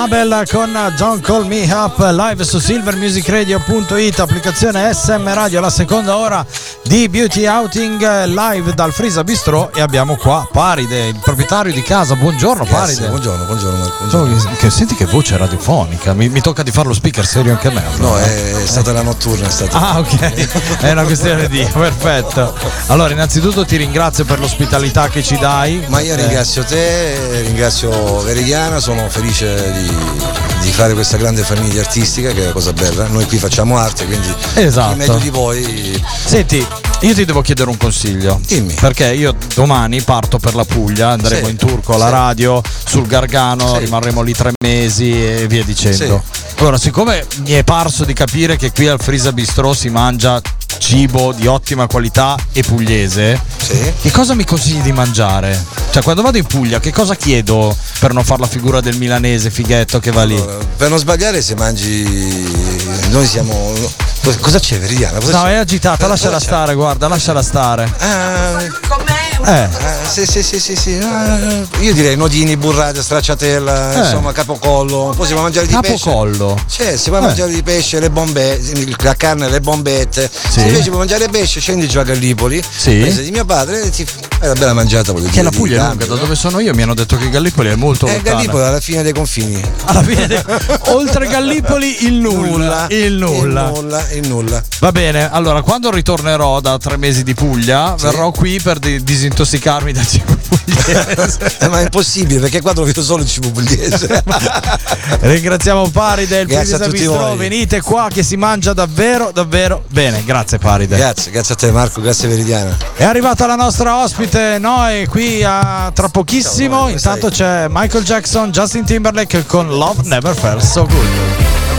Mabel con Don't Call Me Up live su silvermusicradio.it applicazione SM Radio la seconda ora di Beauty Outing eh, live dal Frisa Bistro e abbiamo qua Paride il proprietario di casa buongiorno Grazie, Paride buongiorno, buongiorno Marco. So buongiorno. che, senti che voce radiofonica mi, mi tocca di fare lo speaker serio anche a me No, allora. è stata la notturna, è stata. Ah ok, è una questione di perfetto. Allora innanzitutto ti ringrazio per l'ospitalità che ci dai. Ma io Eh, ringrazio te, ringrazio Veridiana, sono felice di, di fare questa grande famiglia artistica che è una cosa bella. Noi qui facciamo arte, quindi Esatto. meglio di voi. Senti, io ti devo chiedere un consiglio. Dimmi. Perché io domani parto per la Puglia, andremo Sì, in turco alla sì. radio, sul Gargano, Sì. rimarremo lì tre mesi e via dicendo. Allora, siccome mi è parso di capire che qui al Frisa Bistro si mangia cibo di ottima qualità e pugliese, che cosa mi consigli di mangiare? Cioè, quando vado in Puglia, che cosa chiedo per non fare la figura del milanese fighetto che va lì? Allora, per non sbagliare se mangi. Noi siamo. Cosa- c'è Veridiana? Cosa No, c'è? è agitata, Eh, lasciala stare, guarda, lasciala stare. Ah, Eh. Ah, sì, sì, sì, sì, sì. Ah, io direi nodini, burrate, stracciatella, Eh. insomma, capocollo. Poi si può mangiare di pesce. Capocollo. Cioè, si può Eh. mangiare di pesce, le bombette, la carne, le bombette. Se invece puoi mangiare pesce, scendi giù a Gallipoli. Sì. Di mio padre e ti fai una bella mangiata, voglio Che la Puglia è lunga, da dove sono io mi hanno detto che Gallipoli è molto Eh, lontana. Gallipoli alla fine dei confini. Alla fine de- oltre Gallipoli il nulla, il nulla. Il nulla, il nulla. Va bene, allora quando ritornerò da tre mesi di Puglia verrò qui per di- disintossicarmi dal cibo pugliese. Eh, ma è impossibile perché qua trovo solo il cibo pugliese. Ringraziamo Paride, il Grazie tutti Bistro, venite qua che si mangia davvero davvero bene. Grazie Paride. Grazie, grazie a te Marco, grazie Veridiana. È arrivata la nostra ospite Noe qui a, tra pochissimo. Intanto c'è Michael Jackson, Justin Timberlake con Love Never Felt So Good.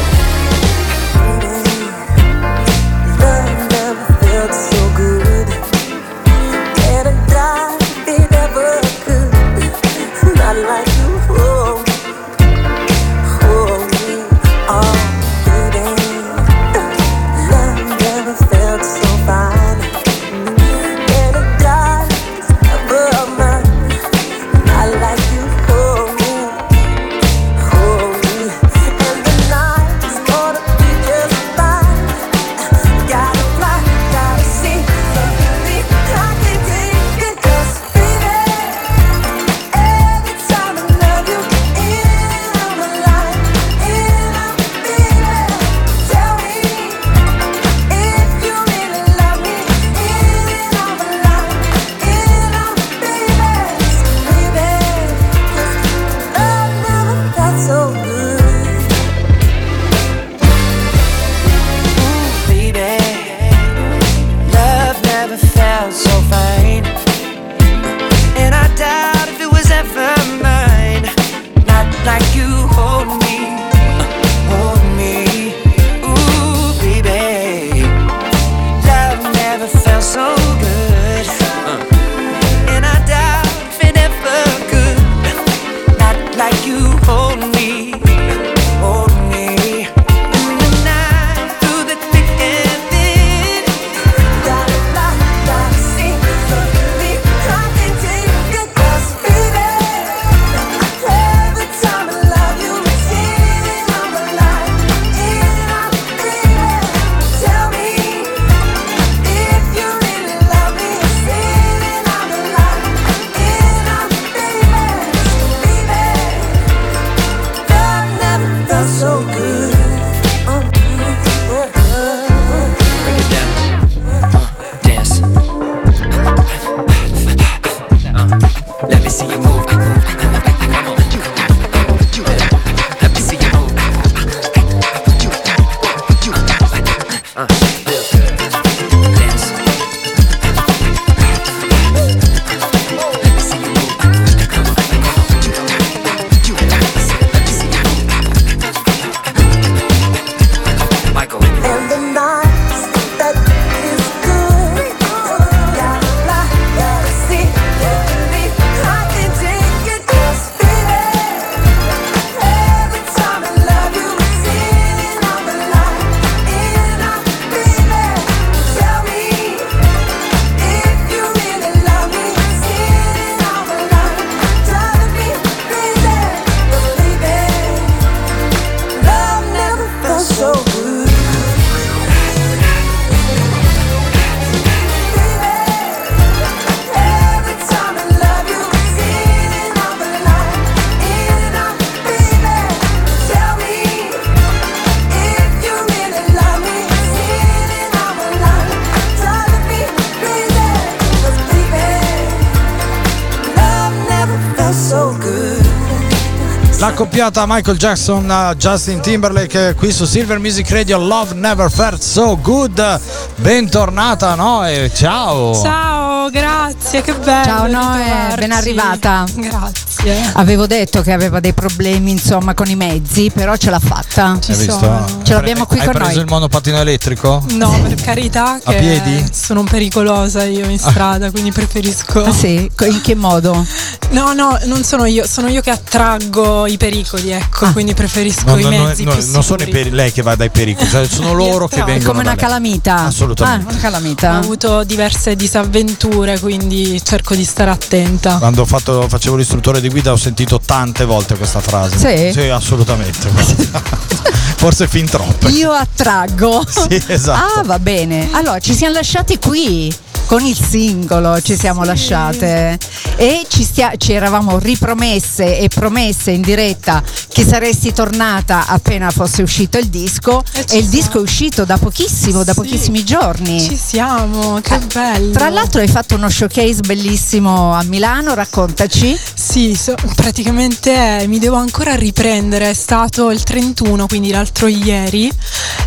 Accoppiata Michael Jackson, uh, Justin Timberlake eh, qui su Silver Music Radio Love Never Felt So Good. Bentornata Noe, ciao. Ciao, grazie, che bello. Ciao Noe, ben arrivata. Grazie. Avevo detto che aveva dei problemi insomma con i mezzi, però ce l'ha fatta. Hai visto? Ce l'abbiamo qui Hai con preso noi. il monopattino elettrico? No, per carità, A che piedi? sono pericolosa io in strada, quindi preferisco. Ah, sì? Co- In che modo? No, no, non sono io, sono io che attraggo i pericoli, ecco, quindi preferisco No, i no, no, mezzi no, più non sono i sicuri. peri- lei che va dai pericoli, cioè sono loro che È vengono. Come una lei. calamita. Assolutamente. Ah, una Ho calamita. avuto diverse disavventure, quindi cerco di stare attenta. Quando ho fatto- facevo l'istruttore di guida ho sentito tante volte questa frase. Sì? Sì, assolutamente. Forse fin troppe. Io attraggo. Sì, esatto. Ah, va bene. Allora, ci siamo lasciati qui. Con il singolo ci siamo lasciate e ci, stia- ci eravamo ripromesse e promesse in diretta che saresti tornata appena fosse uscito il disco e, il disco è uscito da pochissimo, da pochissimi giorni. Ci siamo, che bello. Tra l'altro hai fatto uno showcase bellissimo a Milano, raccontaci. Sì, so- praticamente eh, mi devo ancora riprendere, è stato il 31, quindi l'altro ieri,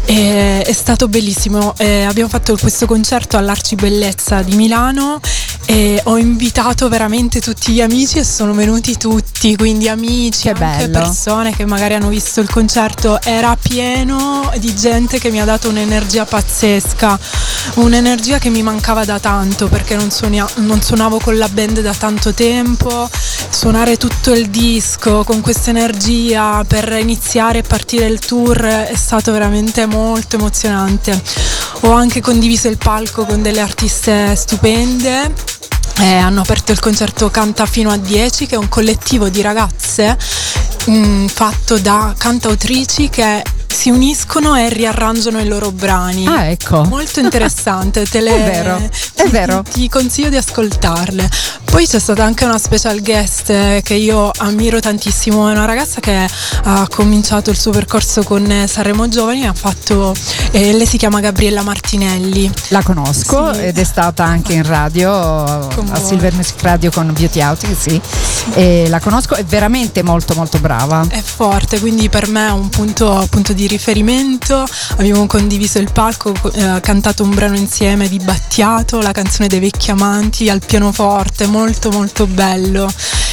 e è stato bellissimo. Eh, abbiamo fatto questo concerto all'Arcibellezza di Milano e ho invitato veramente tutti gli amici e sono venuti tutti, quindi amici, anche bello. persone che magari hanno visto il concerto, era pieno di gente che mi ha dato un'energia pazzesca, un'energia che mi mancava da tanto perché non, suonia- non suonavo con la band da tanto tempo, suonare tutto il disco con questa energia per iniziare e partire il tour è stato veramente molto emozionante. Ho anche condiviso il palco con delle artiste stupende eh, hanno aperto il concerto Canta fino a 10 che è un collettivo di ragazze mm, fatto da cantautrici che si uniscono e riarrangiano i loro brani. Ah, ecco. Molto interessante, te le, È vero, è ti- vero. Ti consiglio di ascoltarle. Poi c'è stata anche una special guest eh, che io ammiro tantissimo, è una ragazza che ha cominciato il suo percorso con eh, Sanremo Giovani ha fatto, eh, lei si chiama Gabriella Martinelli. La conosco Sì. ed è stata anche in radio a voi. Silver Music Radio con Beauty Outing, sì. E la conosco, è veramente molto molto brava. È forte, quindi per me è un punto, punto di riferimento. Abbiamo condiviso il palco, eh, cantato un brano insieme di Battiato, la canzone dei vecchi amanti al pianoforte, molto molto bello.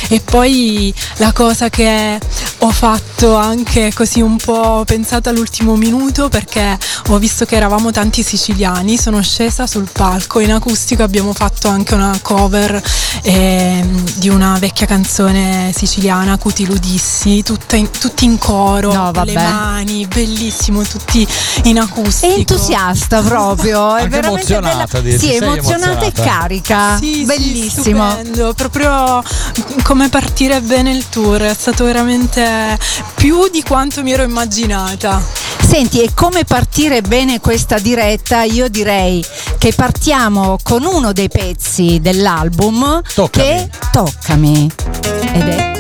E poi la cosa che ho fatto anche così un po' pensata all'ultimo minuto perché ho visto che eravamo tanti siciliani, sono scesa sul palco in acustico abbiamo fatto anche una cover ehm, di una vecchia canzone siciliana, Cuti Ludissi, tutta in- tutti in coro, No, le mani, bellissimo, tutti in acustico. È entusiasta proprio, è Anche veramente emozionata, bella. Sì, sei emozionata e emozionata. carica. Sì, sì, Bellissimo. stupendo, proprio come partire bene il tour, è stato veramente più di quanto mi ero immaginata. Senti, e come partire bene questa diretta? Io direi che partiamo con uno dei pezzi dell'album Toccami. che Toccami. Ed è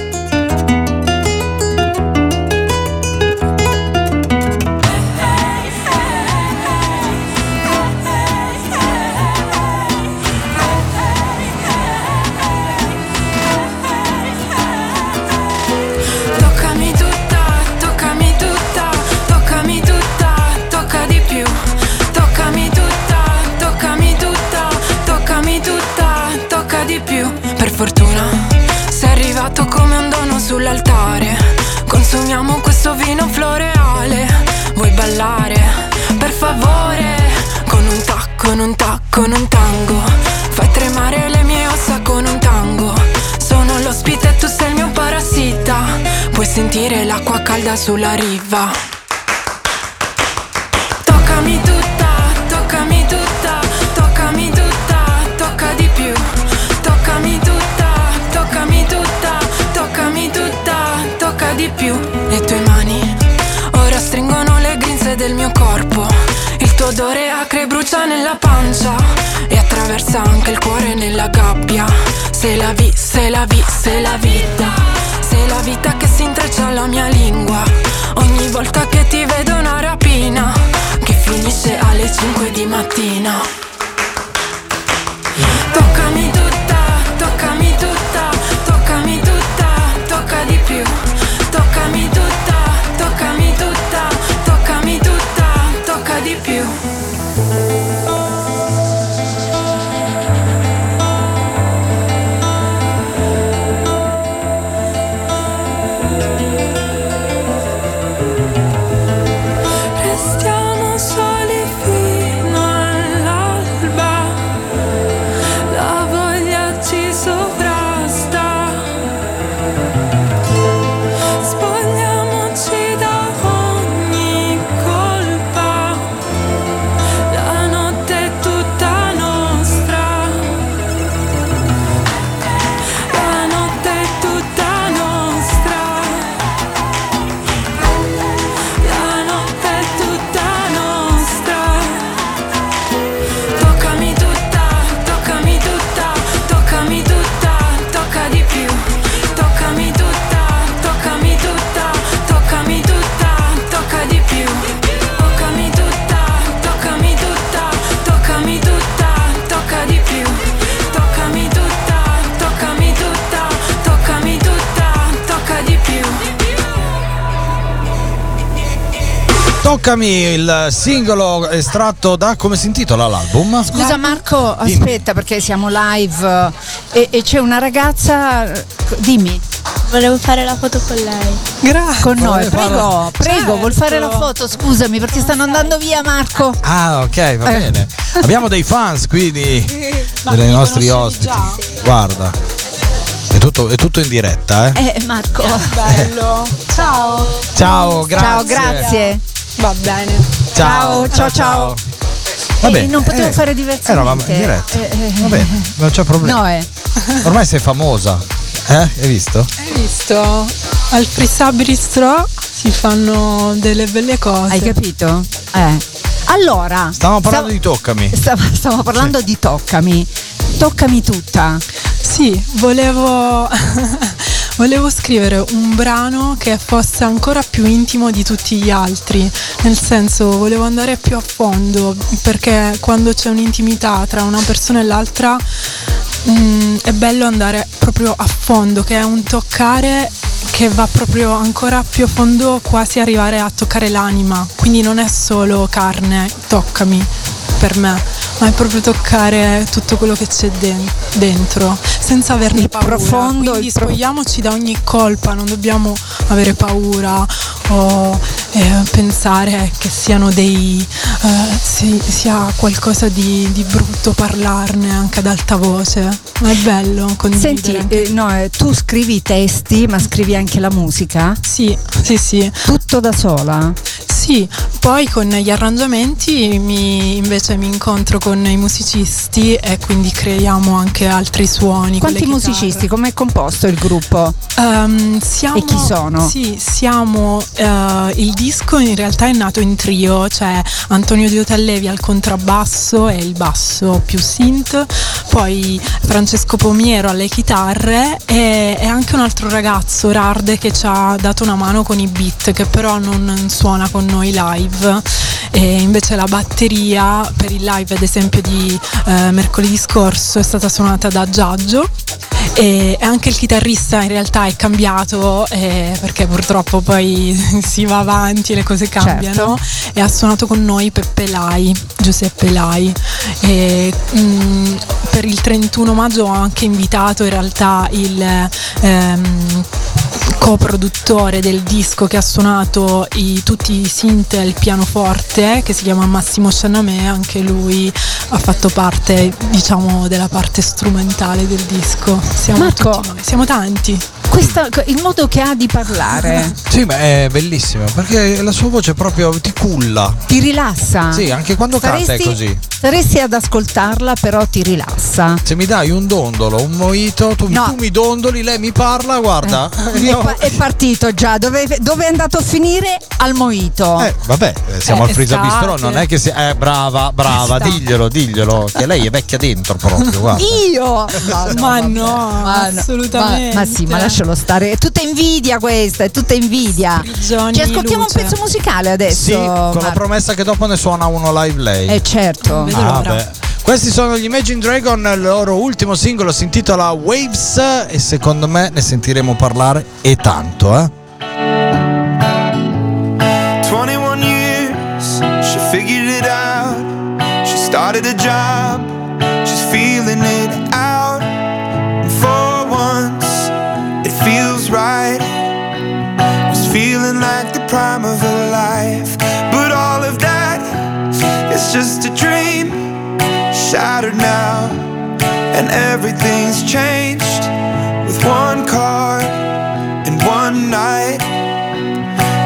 con un tacco, con un tango. Fai tremare le mie ossa con un tango. Sono l'ospite e tu sei il mio parassita. Puoi sentire l'acqua calda sulla riva. Toccami tutta, toccami tutta, toccami tutta, tocca di più. Toccami tutta, toccami tutta, toccami tutta, tocca di più. Le tue mani ora stringono le grinze del mio corpo. Il tuo odore brucia nella pancia e attraversa anche il cuore nella gabbia. Se la vi, se la vi, se la vita. Sei la vita che si intreccia alla mia lingua. Ogni volta che ti vedo una rapina che finisce alle 5 di mattina. Toccami il singolo estratto da come si intitola l'album? Scusa Marco, aspetta perché siamo live eh, e, e c'è una ragazza, dimmi. Volevo fare la foto con lei. Grazie. Con noi, prego, prego, vuol fare la foto, scusami perché stanno andando via Marco. Ah, ok, va Eh. bene. Abbiamo dei fans qui di, dei nostri ospiti. Guarda. È tutto, è tutto in diretta, eh? Eh Marco. Bello. Ciao. Ciao, grazie. Ciao, grazie. Va bene. Ciao, ciao, ciao. Vabbè, Eh, non potevo eh, fare diversamente. Eravamo in diretta. Eh, eh, Va bene, non c'è problema. No, eh. Ormai sei famosa. Eh? Hai visto? Hai visto? Al Free Bistro si fanno delle belle cose. Hai capito? Eh. Allora, Stavamo parlando stavo- di toccami. stavo, stavo parlando di toccami. Toccami tutta. Sì, volevo, volevo scrivere un brano che fosse ancora più intimo di tutti gli altri, nel senso volevo andare più a fondo, perché quando c'è un'intimità tra una persona e l'altra mm, è bello andare proprio a fondo, che è un toccare che va proprio ancora più a fondo, quasi arrivare a toccare l'anima, quindi non è solo carne, toccami per me, ma è proprio toccare tutto quello che c'è den- dentro, senza averne paura. profondo, Quindi il pro- spogliamoci da ogni colpa, non dobbiamo avere paura o eh, pensare che siano dei eh, si- sia qualcosa di, di brutto parlarne anche ad alta voce. Ma è bello condividere. Senti, eh, no, eh, tu scrivi i testi, ma scrivi anche la musica? Sì, sì, sì. Tutto da sola? Sì, poi con gli arrangiamenti mi- invece mi incontro con i musicisti e quindi creiamo anche altri suoni. Quanti musicisti? Come è composto il gruppo? Ehm, siamo, E chi sono? Sì, siamo. eh, il disco in realtà è nato in trio, cioè Antonio Diotellevi al contrabbasso e il basso più synth, poi Francesco Pomiero alle chitarre e, e anche un altro ragazzo, Rarde, che ci ha dato una mano con i beat, che però non suona con noi live. E invece la batteria per il live, ad esempio, di eh, mercoledì scorso è stata suonata da Giaggio. E anche il chitarrista in realtà è cambiato eh, perché purtroppo poi si va avanti, le cose cambiano. E ha suonato con noi Peppe Lai, Giuseppe Lai. E mm, per il 31 maggio ho anche invitato in realtà il ehm, coproduttore del disco che ha suonato i- tutti i synth e il pianoforte che si chiama Massimo Scianamè anche lui ha fatto parte diciamo della parte strumentale del disco siamo Marco. siamo tanti Questa- il modo che ha di parlare Sì, ma è bellissimo perché la sua voce proprio ti culla. ti rilassa. Sì, anche quando canta è così. Staresti ad ascoltarla, però ti rilassa. Se mi dai un dondolo, un moito, tu, No. tu mi dondoli, lei mi parla, guarda. È, io- pa- è partito già, dove, dove è andato a finire? Al Moito. Eh, vabbè, eh, siamo Eh, al Frisa. Bistro, non è che si. Eh, brava, brava, Estate. diglielo, diglielo. Che lei è vecchia dentro proprio, guarda. Io? ma no Ma no, assolutamente Ma, ma sì, ma lascialo stare. È tutta invidia questa, è tutta invidia. Ci ascoltiamo luce. un pezzo musicale adesso. Sì, con la Marco. promessa che dopo ne suona uno live lei. Eh certo. Ah, beh. Questi sono gli Imagine Dragon, il loro ultimo singolo si intitola Waves e secondo me ne sentiremo parlare e tanto, eh. 21 years, she figured it out. She started a job, feeling like the prime of her life. But all of that is just a dream, shattered now. And everything's changed with one car and one night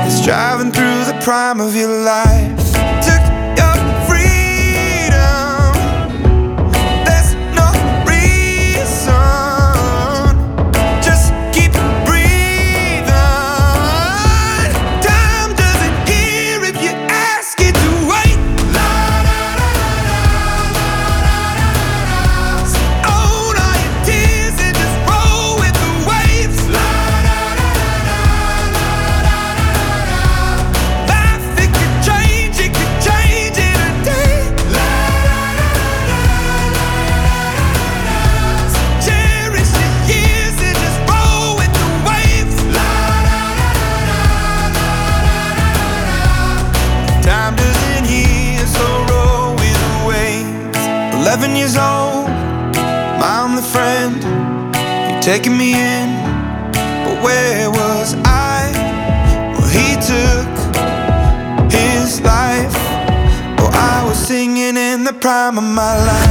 It's driving through the prime of your life. Prime of my life.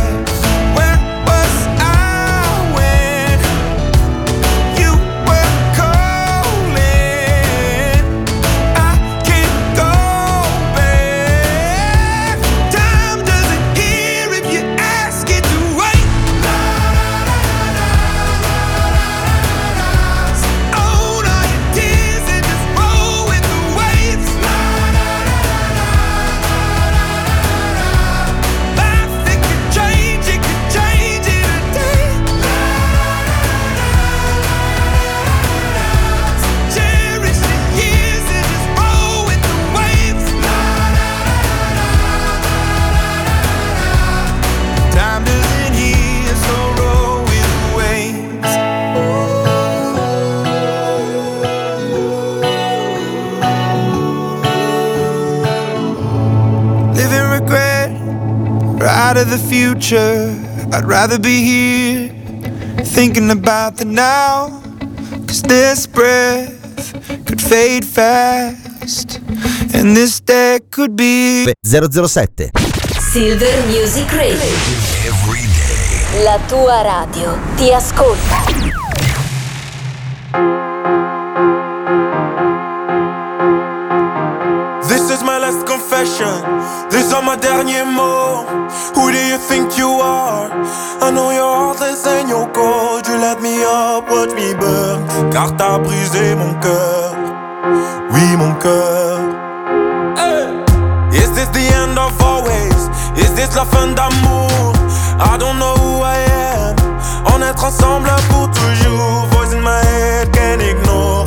The future. I'd rather be here, thinking about the now. Cause this breath could fade fast, and this day could be 007 Silver Music Radio. La tua radio ti ascolta. Confession. These are my derniers mots. Who do you think you are? I know your heartless and your cold. You let me up, watch me burn. Car t'as brisé mon cœur. Oui, mon cœur. Hey. Is this the end of always? Is this la fin d'amour? I don't know who I am. On est ensemble pour toujours. Voice in my head, can't ignore.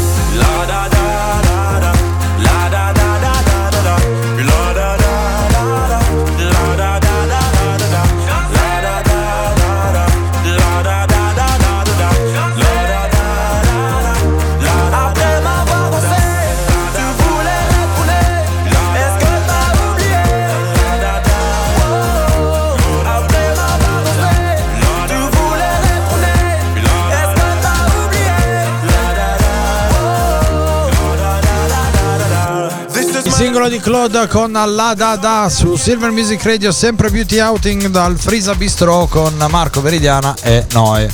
Singolo di Claude con La Da Da su Silver Music Radio, sempre Beauty Outing dal Frisa Bistro con Marco Veridiana e Noe.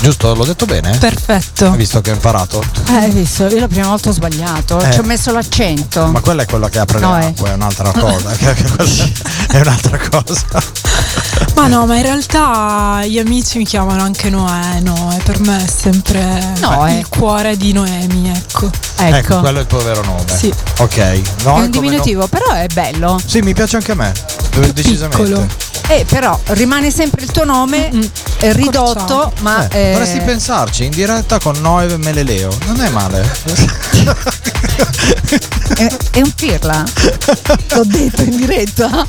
Giusto? L'ho detto bene? Perfetto. Hai visto che ho imparato? Eh, hai visto? Io la prima volta ho sbagliato, Eh. ci ho messo l'accento. Ma quella è quella che apre No, le acque, è un'altra cosa. è un'altra cosa. Ma no, ma in realtà gli amici mi chiamano anche Noè, Noè, per me è sempre Noè. il cuore di Noemi, ecco. Ecco, quello è il tuo vero nome. Sì. Ok. No, è un diminutivo, però è bello. no- Sì, mi piace anche a me. Decisamente. Piccolo. Eh, però rimane sempre il tuo nome eh, ridotto, ma Eh, eh, Dovresti pensarci in diretta con Noe Meleleo. Non è male. è, è un pirla. L'ho detto in diretta.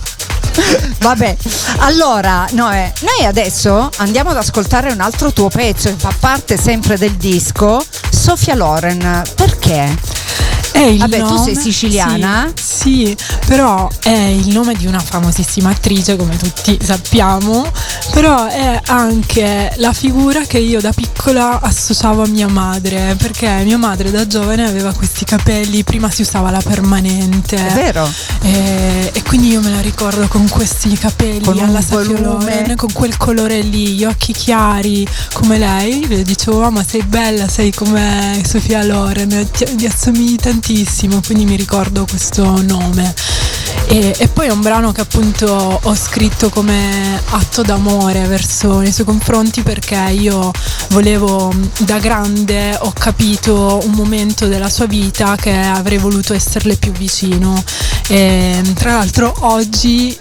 Vabbè, allora Noè, noi adesso andiamo ad ascoltare un altro tuo pezzo che fa parte sempre del disco, Sofia Loren. Perché? È il Vabbè, tu nome- sei siciliana? Sì, sì, però è il nome di una famosissima attrice, come tutti sappiamo, però è anche la figura che io da piccola associavo a mia madre, perché mia madre da giovane aveva questi capelli, prima si usava la permanente. È vero? E, e quindi io me la ricordo con questi capelli Con alla Sofia volume. Loren, con quel colore lì, gli occhi chiari come lei. Le dicevo, mamma sei bella, sei come Sofia Loren, ti, mi assomigli tantissimo, quindi mi ricordo questo nome. E, e poi è un brano che appunto ho scritto come atto d'amore verso nei suoi confronti perché io volevo da grande ho capito un momento della sua vita che avrei voluto esserle più vicino. E tra l'altro oggi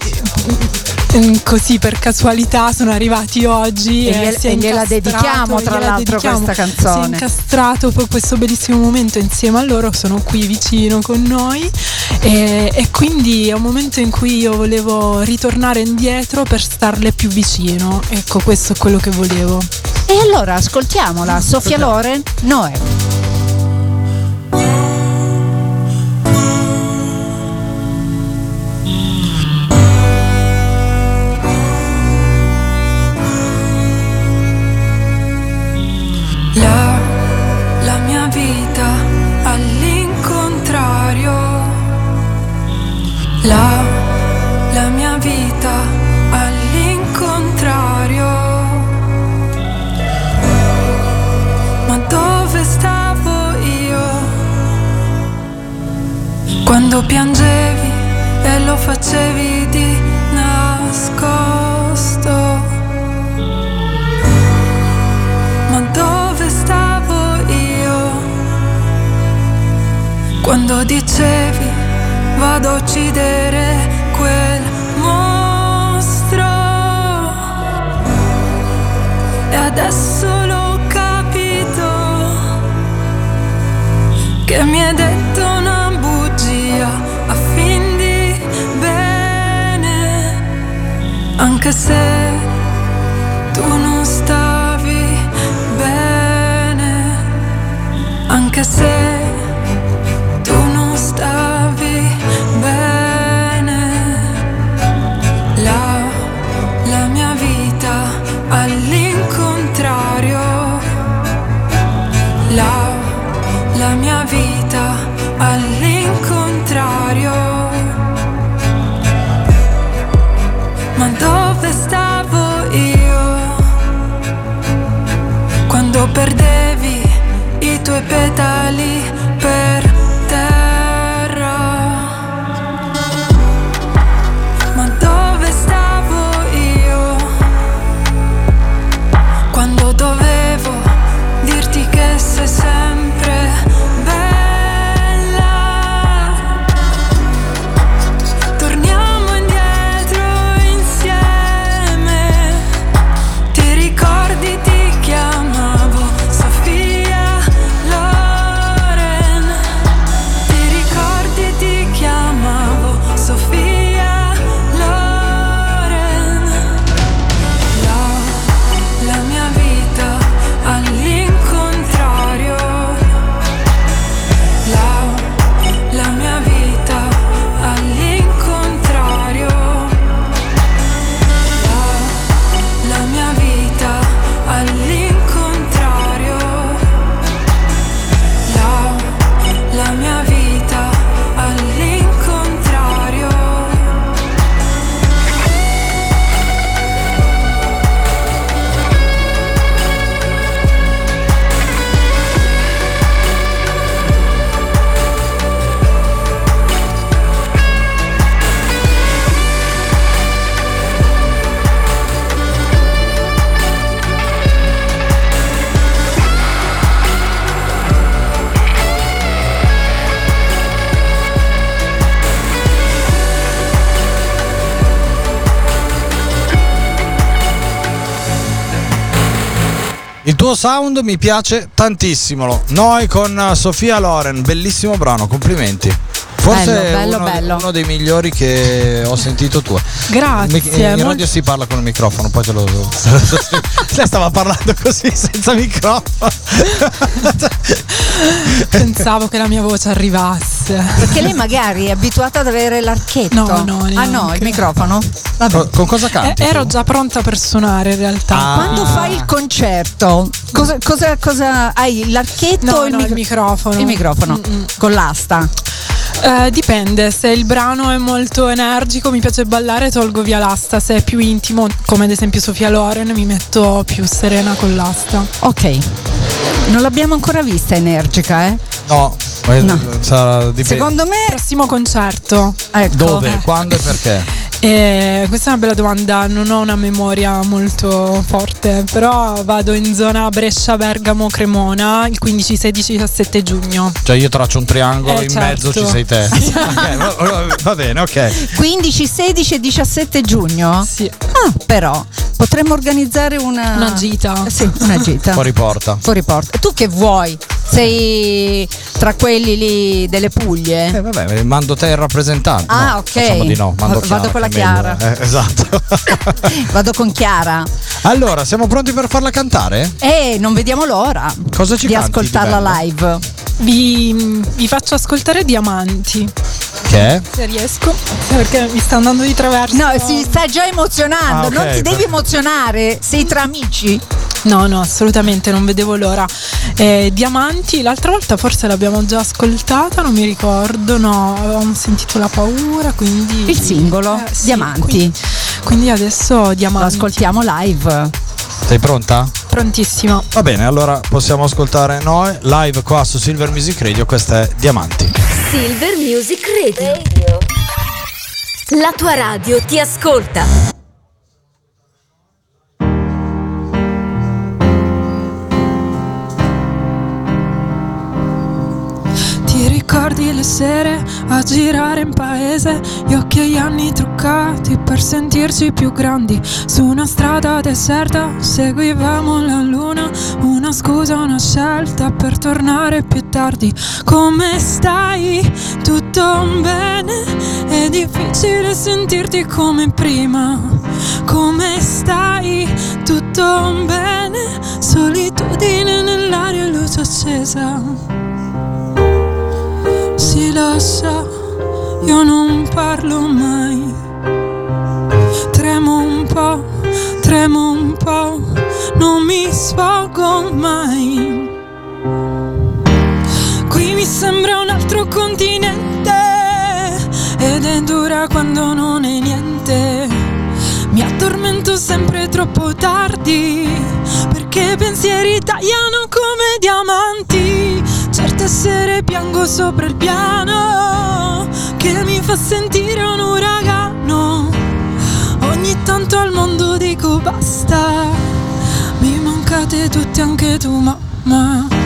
così per casualità sono arrivati oggi E e, gliel- si è e gliela dedichiamo, tra gliela l'altro, dedichiamo. questa canzone. si è incastrato poi questo bellissimo momento insieme a loro sono qui vicino con noi e, e quindi è un momento in cui io volevo ritornare indietro per starle più vicino ecco questo è quello che volevo E allora ascoltiamola, Sofia Loren, Noè. La, la mia vita all'incontrario. Ma dove stavo io? Quando piangevi e lo facevi di nascosto. Ma dove stavo io? Quando dicevi vado a uccidere quel mostro. E adesso l'ho capito che mi hai detto una bugia a fin di bene, anche se tu non stavi bene, anche se i tuo sound mi piace tantissimo. Noi con Sofia Loren, bellissimo brano, complimenti. Forse Bello, bello, uno, bello. uno dei migliori che ho sentito tuo. Grazie, Mi- In radio si parla con il microfono, poi te lo. Lei stava parlando così senza microfono. Pensavo che la mia voce arrivasse. Perché lei magari è abituata ad avere l'archetto. No, no, Ah no, il microfono? Con, con cosa canti? Eh, ero già pronta per suonare in realtà. Ah. Quando fai il concerto, cosa, cosa, cosa hai? L'archetto No, o il, no, mic- il microfono. Il microfono con l'asta. Eh, dipende, se il brano è molto energico mi piace ballare tolgo via l'asta, se è più intimo come ad esempio Sofia Loren mi metto più serena con l'asta. Ok. Non l'abbiamo ancora vista energica, eh? No, eh, sarà Secondo me. Prossimo concerto. Ecco. Dove? Quando e perché? Eh, questa è una bella domanda, non ho una memoria molto forte, però vado in zona Brescia, Bergamo, Cremona il 15, 16, 17 giugno. Cioè io traccio un triangolo, Eh, in certo. mezzo ci sei te. Ok, va- va- bene, ok. 15, 16 e 17 giugno? Sì. Ah, però potremmo organizzare una. Una gita. Sì, una gita. Fuori porta. Fuori porta. Tu che vuoi? Sei tra quelli lì delle Puglie? Eh vabbè, mando te il rappresentante. Ah, No, ok. Facciamo di no, mando Vado Chiara, con la. Chiara. Eh, esatto. Vado con Chiara. allora, siamo pronti per farla cantare? E non vediamo l'ora Cosa ci di canti di ascoltarla bello? live. Vi, vi faccio ascoltare Diamanti, Che è? se riesco, perché mi sta andando di traverso. No, si sta già emozionando. Ah, ok, non ti devi emozionare. Sei tra amici. No, no, assolutamente, non vedevo l'ora. Eh, Diamanti, l'altra volta forse l'abbiamo già ascoltata, non mi ricordo, no, avevamo sentito la paura, quindi... Il singolo, Eh, sì, Diamanti. Quindi, quindi adesso Lo Diamanti. ascoltiamo live. Sei pronta? Prontissima. Va bene, allora possiamo ascoltare noi live qua su Silver Music Radio. Questa è Diamanti. Silver Music Radio. La tua radio ti ascolta. Ricordi le sere a girare in paese, gli occhi e gli anni truccati per sentirci più grandi. Su una strada deserta seguivamo la luna, una scusa, una scelta per tornare più tardi. Come stai? Tutto bene? È difficile sentirti come prima. Come stai? Tutto bene? Solitudine nell'aria e luce accesa. Lo so, io non parlo mai. Tremo un po', tremo un po', non mi sfogo mai. Qui mi sembra un altro continente ed è dura quando non è niente. Mi addormento sempre troppo tardi perché i pensieri tagliano come diamanti. Sere piango sopra il piano che mi fa sentire un uragano. Ogni tanto al mondo dico basta. Mi mancate tutti anche tu, mamma.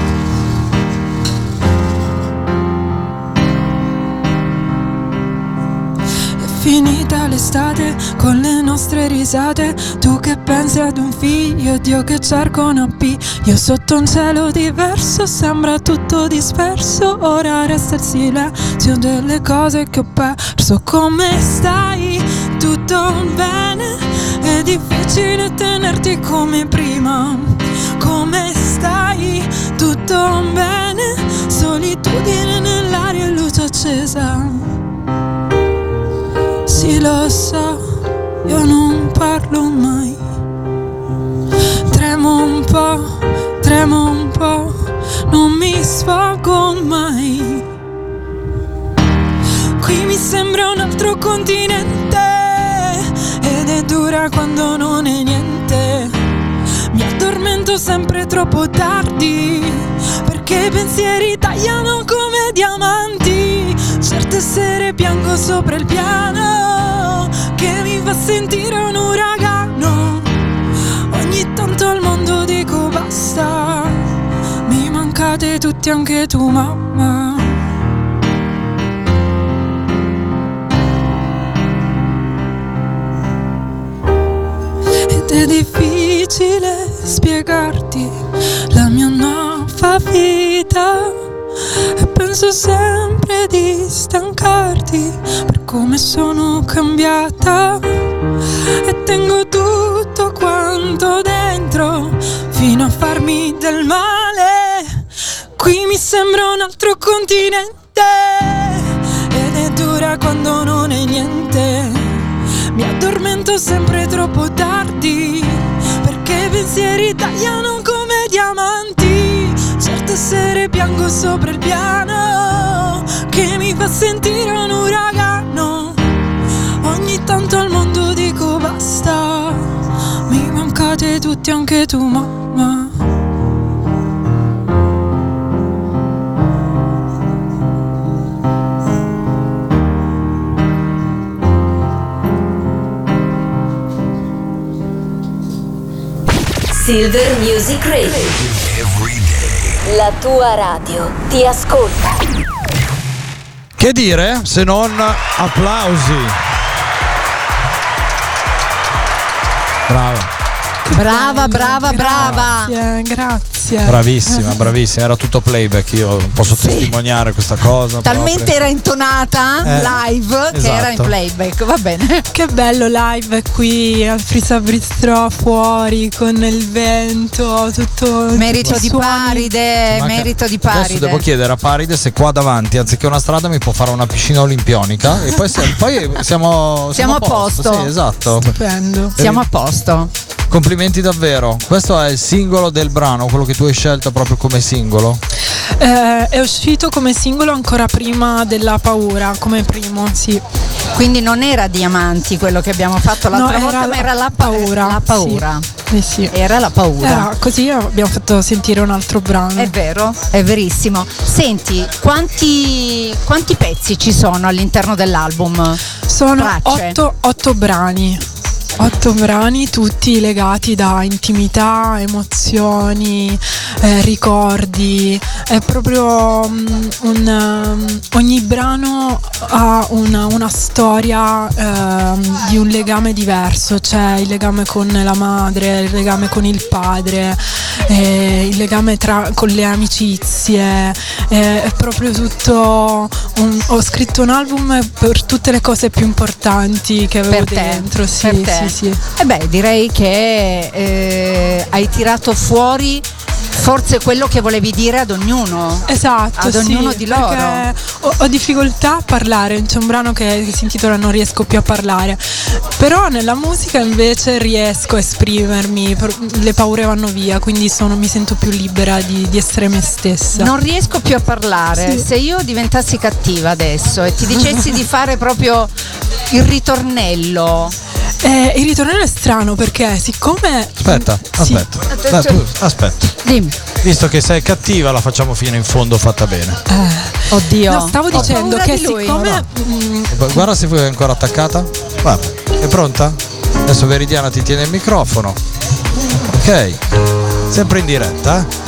Finita l'estate con le nostre risate. Tu che pensi ad un figlio ed io che cerco una P. Io sotto un cielo diverso, sembra tutto disperso. Ora resta il silenzio delle cose che ho perso. Come stai? Tutto bene? È difficile tenerti come prima. Come stai? Tutto bene? Solitudine nell'aria e luce accesa. Sì, lo so, io non parlo mai. Tremo un po', tremo un po', non mi sfogo mai. Qui mi sembra un altro continente ed è dura quando non è niente. Mi addormento sempre troppo tardi perché i pensieri tagliano come diamanti. Certe sere piango sopra il piano che mi fa sentire un uragano. Ogni tanto al mondo dico basta. Mi mancate tutti anche tu, mamma. Ed è difficile spiegarti la mia nuova vita. E penso sempre di stancarti per come sono cambiata. E tengo tutto quanto dentro fino a farmi del male. Qui mi sembra un altro continente ed è dura quando non è niente. Mi addormento sempre troppo tardi perché i pensieri tagliano come diamanti. Certe sere piango sopra il piano che mi fa sentire un uragano. Ogni tanto al mondo dico basta. Mi mancate tutti anche tu, mamma. Silver Music Radio. La tua radio ti ascolta. Che dire se non applausi? Brava. Brava, brava, brava. Grazie, grazie. Bravissima, bravissima, era tutto playback, io posso testimoniare questa cosa. Talmente proprio. era intonata Eh, live che era in esatto. playback, va bene. Che bello live qui al Frisa Bistro fuori con il vento, tutto Merito di suoni. Paride, Ma che- merito di Adesso Paride. devo chiedere a Paride se qua davanti, anziché una strada, mi può fare una piscina olimpionica. E poi, se- poi siamo, Siamo a posto. Sì, esatto. Stupendo. Siamo a posto. Complimenti davvero. Questo è il singolo del brano, quello che tu hai scelto proprio come singolo. Eh, è uscito come singolo ancora prima della paura, come primo, sì. Quindi non era Diamanti quello che abbiamo fatto l'altra No, volta, era ma la era la paura. La paura. Sì, sì. Era la paura. Era così abbiamo fatto sentire un altro brano. È vero, è verissimo. Senti, quanti, quanti pezzi ci sono all'interno dell'album? Sono otto, otto brani. Otto brani tutti legati da intimità, emozioni, eh, ricordi. È proprio mm, un, um, ogni brano ha una, una storia ehm, di un legame diverso. C'è il legame con la madre, il legame con il padre, eh, il legame tra, con le amicizie. eh, è proprio tutto. un- ho scritto un album per tutte le cose più importanti che avevo Per te, dentro. Sì, per te. sì, sì. E beh, direi che eh, hai tirato fuori forse quello che volevi dire ad ognuno. Esatto, Ad sì, ognuno di loro. perché Ho, ho difficoltà a parlare, c'è un brano che, che si intitola Non riesco più a parlare, però nella musica invece riesco a esprimermi, le paure vanno via, quindi sono- mi sento più libera di, di essere me stessa. Non riesco più a parlare. Sì. Se io diventassi cattiva adesso e ti dicessi di fare proprio il ritornello. Eh, il ritornello è strano perché siccome... Aspetta, Sì. aspetta. Tu- aspetta. Dimmi. Visto che sei cattiva, la facciamo fino in fondo fatta bene. Oddio. No, stavo Ho dicendo che di lui. siccome... mm, Guarda se vuoi ancora attaccata. Guarda, è pronta? Adesso Veridiana ti tiene il microfono. Ok. Sempre in diretta, eh?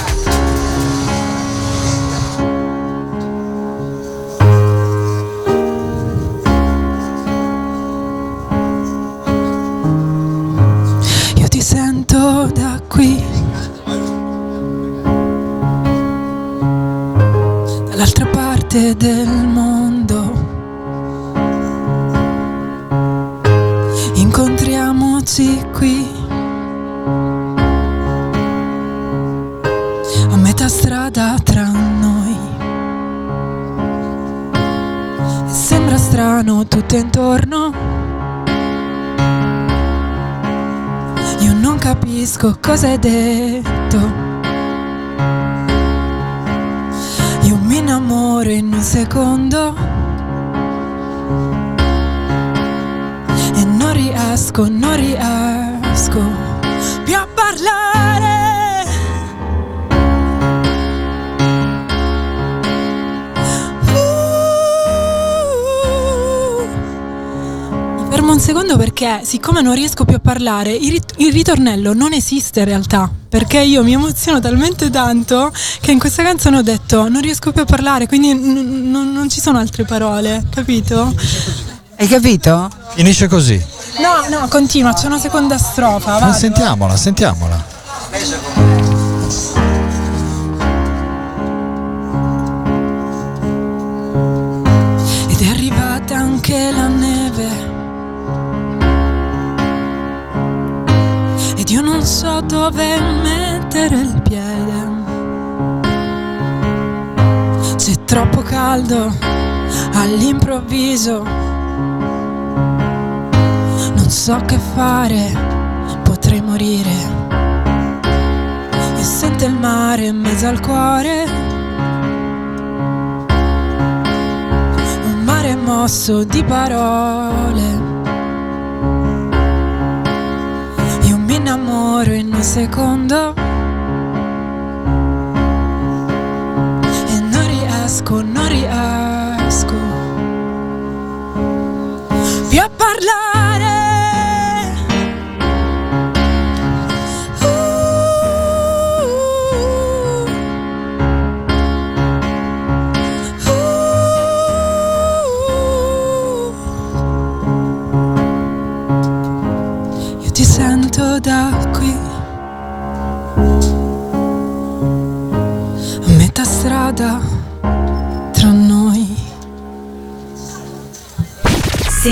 Io ti sento da qui. Parte del mondo. Incontriamoci qui. A metà strada tra noi. Sembra strano tutto intorno. Io non capisco cosa hai detto. Innamoro in un secondo. E non riesco, non riesco più a parlare. Mi fermo un secondo perché siccome non riesco più a parlare, il, rit- il ritornello non esiste in realtà. Perché io mi emoziono talmente tanto che in questa canzone ho detto non riesco più a parlare, quindi n- n- non ci sono altre parole, capito? Hai capito? Finisce così. No, no, continua, c'è una seconda strofa. Ma vado. sentiamola, sentiamola. Ed è arrivata anche la neve. So dove mettere il piede. C'è troppo caldo all'improvviso. Non so che fare, potrei morire. E sente il mare in mezzo al cuore. Un mare mosso di parole. Secondo.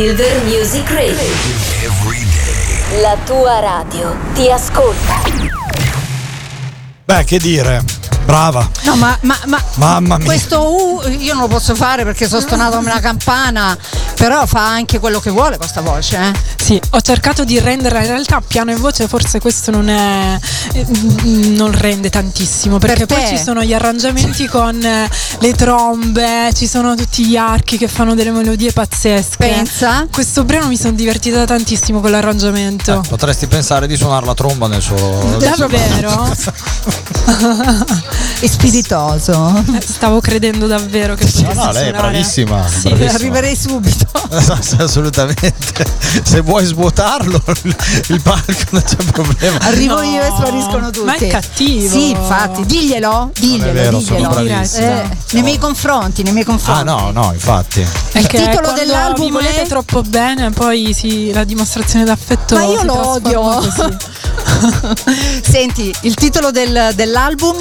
Silver Music Radio. La tua radio ti ascolta. Beh, che dire. Brava. No, ma, ma, ma Mamma mia. questo U io non lo posso fare perché sono stonato come una campana, però fa anche quello che vuole questa voce, eh. Sì, ho cercato di renderla in realtà piano in voce, forse questo non è eh, mm, non rende tantissimo, perché Per poi ci sono gli arrangiamenti con eh, le trombe, ci sono tutti gli archi che fanno delle melodie pazzesche. Pensa? Questo brano mi sono divertita tantissimo con l'arrangiamento. Potresti pensare di suonare la tromba nel suo. Davvero? È spiritoso. Eh, Stavo credendo davvero che No, potessi no, lei è bravissima. Sì, bravissima. Arriverei subito. Assolutamente. Se vuoi svuotarlo, il palco non c'è problema. Arrivo io e spariscono tutti. ma è cattivo. Sì, infatti, diglielo, diglielo, vero, diglielo. Eh, nei miei confronti, nei miei Ah, confronti. no, no, infatti. È Il che titolo dell'album volete è- troppo bene, poi sì, la dimostrazione d'affetto. Ma io lo odio. Senti, il titolo del- dell'album?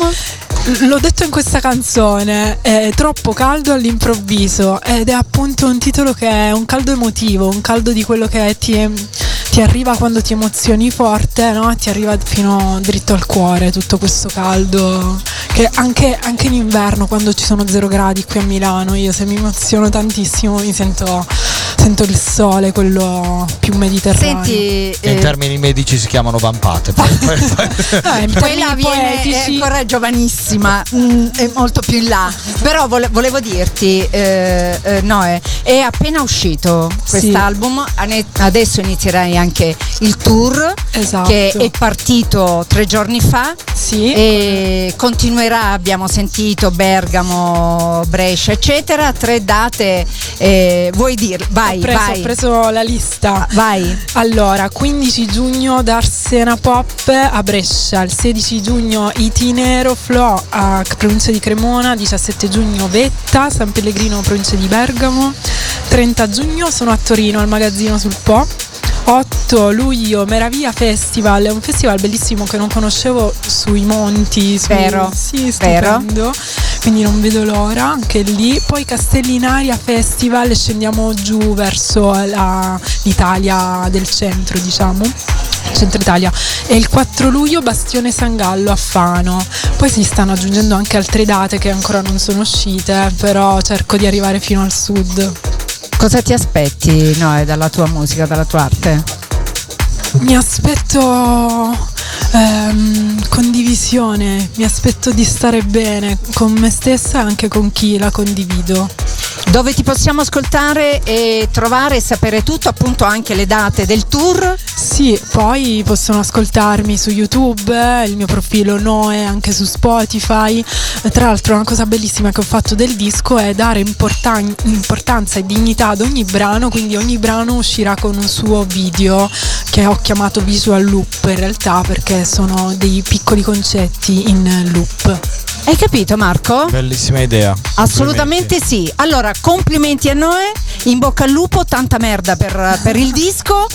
L'ho detto in questa canzone, è troppo caldo all'improvviso ed è appunto un titolo che è un caldo emotivo, un caldo di quello che ti, arriva quando ti emozioni forte, no? ti arriva fino dritto al cuore tutto questo caldo che anche, anche in inverno quando ci sono zero gradi qui a Milano io se mi emoziono tantissimo mi sento, sento il sole, quello più mediterraneo. Senti, Che in eh, termini medici si chiamano vampate. Poi- poi- poi- in quella viene poetici- è ancora giovanissima, mm, è molto più in là. Però vole- volevo dirti, eh, eh, Noè, è appena uscito quest'album, ane- adesso inizierai anche il tour Esatto. che è partito tre giorni fa e continuerà, abbiamo sentito Bergamo, Brescia, eccetera, tre date, eh, vuoi dire? Vai, ho preso, vai. ho preso la lista. Vai. Allora, 15 giugno Darsena Pop a Brescia, il 16 giugno Itinero Flo a provincia di Cremona, 17 giugno Vetta, San Pellegrino provincia di Bergamo, 30 giugno sono a Torino al magazzino sul Po. 8 luglio Meraviglia Festival, è un festival bellissimo che non conoscevo sui monti, sui- Vero, sì, vero. Quindi non vedo l'ora anche lì. Poi Castellinaria Festival e scendiamo giù verso la- l'Italia del centro, diciamo. Centro Italia e il 4 luglio Bastione San Gallo a Fano poi si stanno aggiungendo anche altre date che ancora non sono uscite però cerco di arrivare fino al sud Cosa ti aspetti, Noè, dalla tua musica, dalla tua arte? Mi aspetto ehm, condivisione, mi aspetto di stare bene con me stessa e anche con chi la condivido. Dove ti possiamo ascoltare e trovare e sapere tutto, appunto anche le date del tour? Sì, poi possono ascoltarmi su YouTube, il mio profilo Noe anche su Spotify. Tra l'altro una cosa bellissima che ho fatto del disco è dare importan- importanza e dignità ad ogni brano, quindi ogni brano uscirà con un suo video che ho chiamato visual loop in realtà perché sono dei piccoli concetti in loop. Hai capito Marco? Bellissima idea. Assolutamente sì. Allora, complimenti a Noè in bocca al lupo, tanta merda per, per il disco.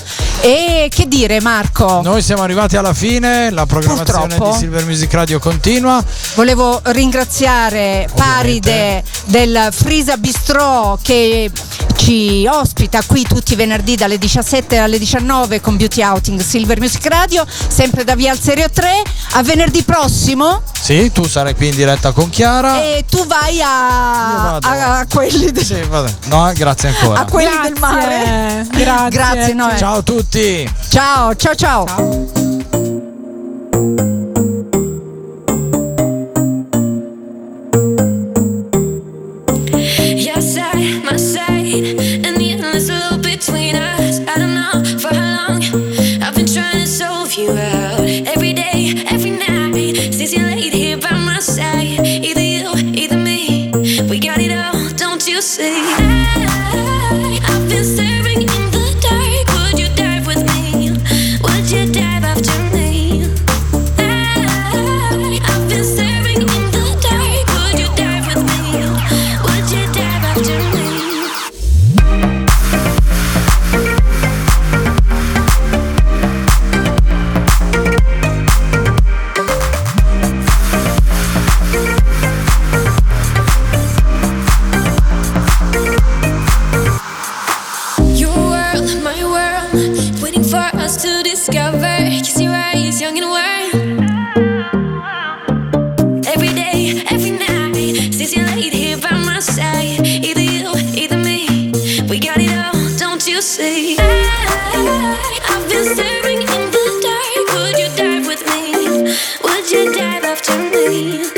E che dire, Marco? Noi siamo arrivati alla fine, la programmazione Purtroppo. di Silver Music Radio continua. Volevo ringraziare Paride del Frisa Bistrò che ci ospita qui tutti i venerdì dalle 17 alle 19 con Beauty Outing Silver Music Radio, sempre da Via al Serio 3. A venerdì prossimo Sì, tu sarai qui in diretta con Chiara. e tu vai a, a- a quelli, de- Sì, vabbè. No, grazie ancora. a quelli del mare. Grazie. Grazie, Noè. Ciao a tutti. Ciao, ciao, ciao. Your side, my to me.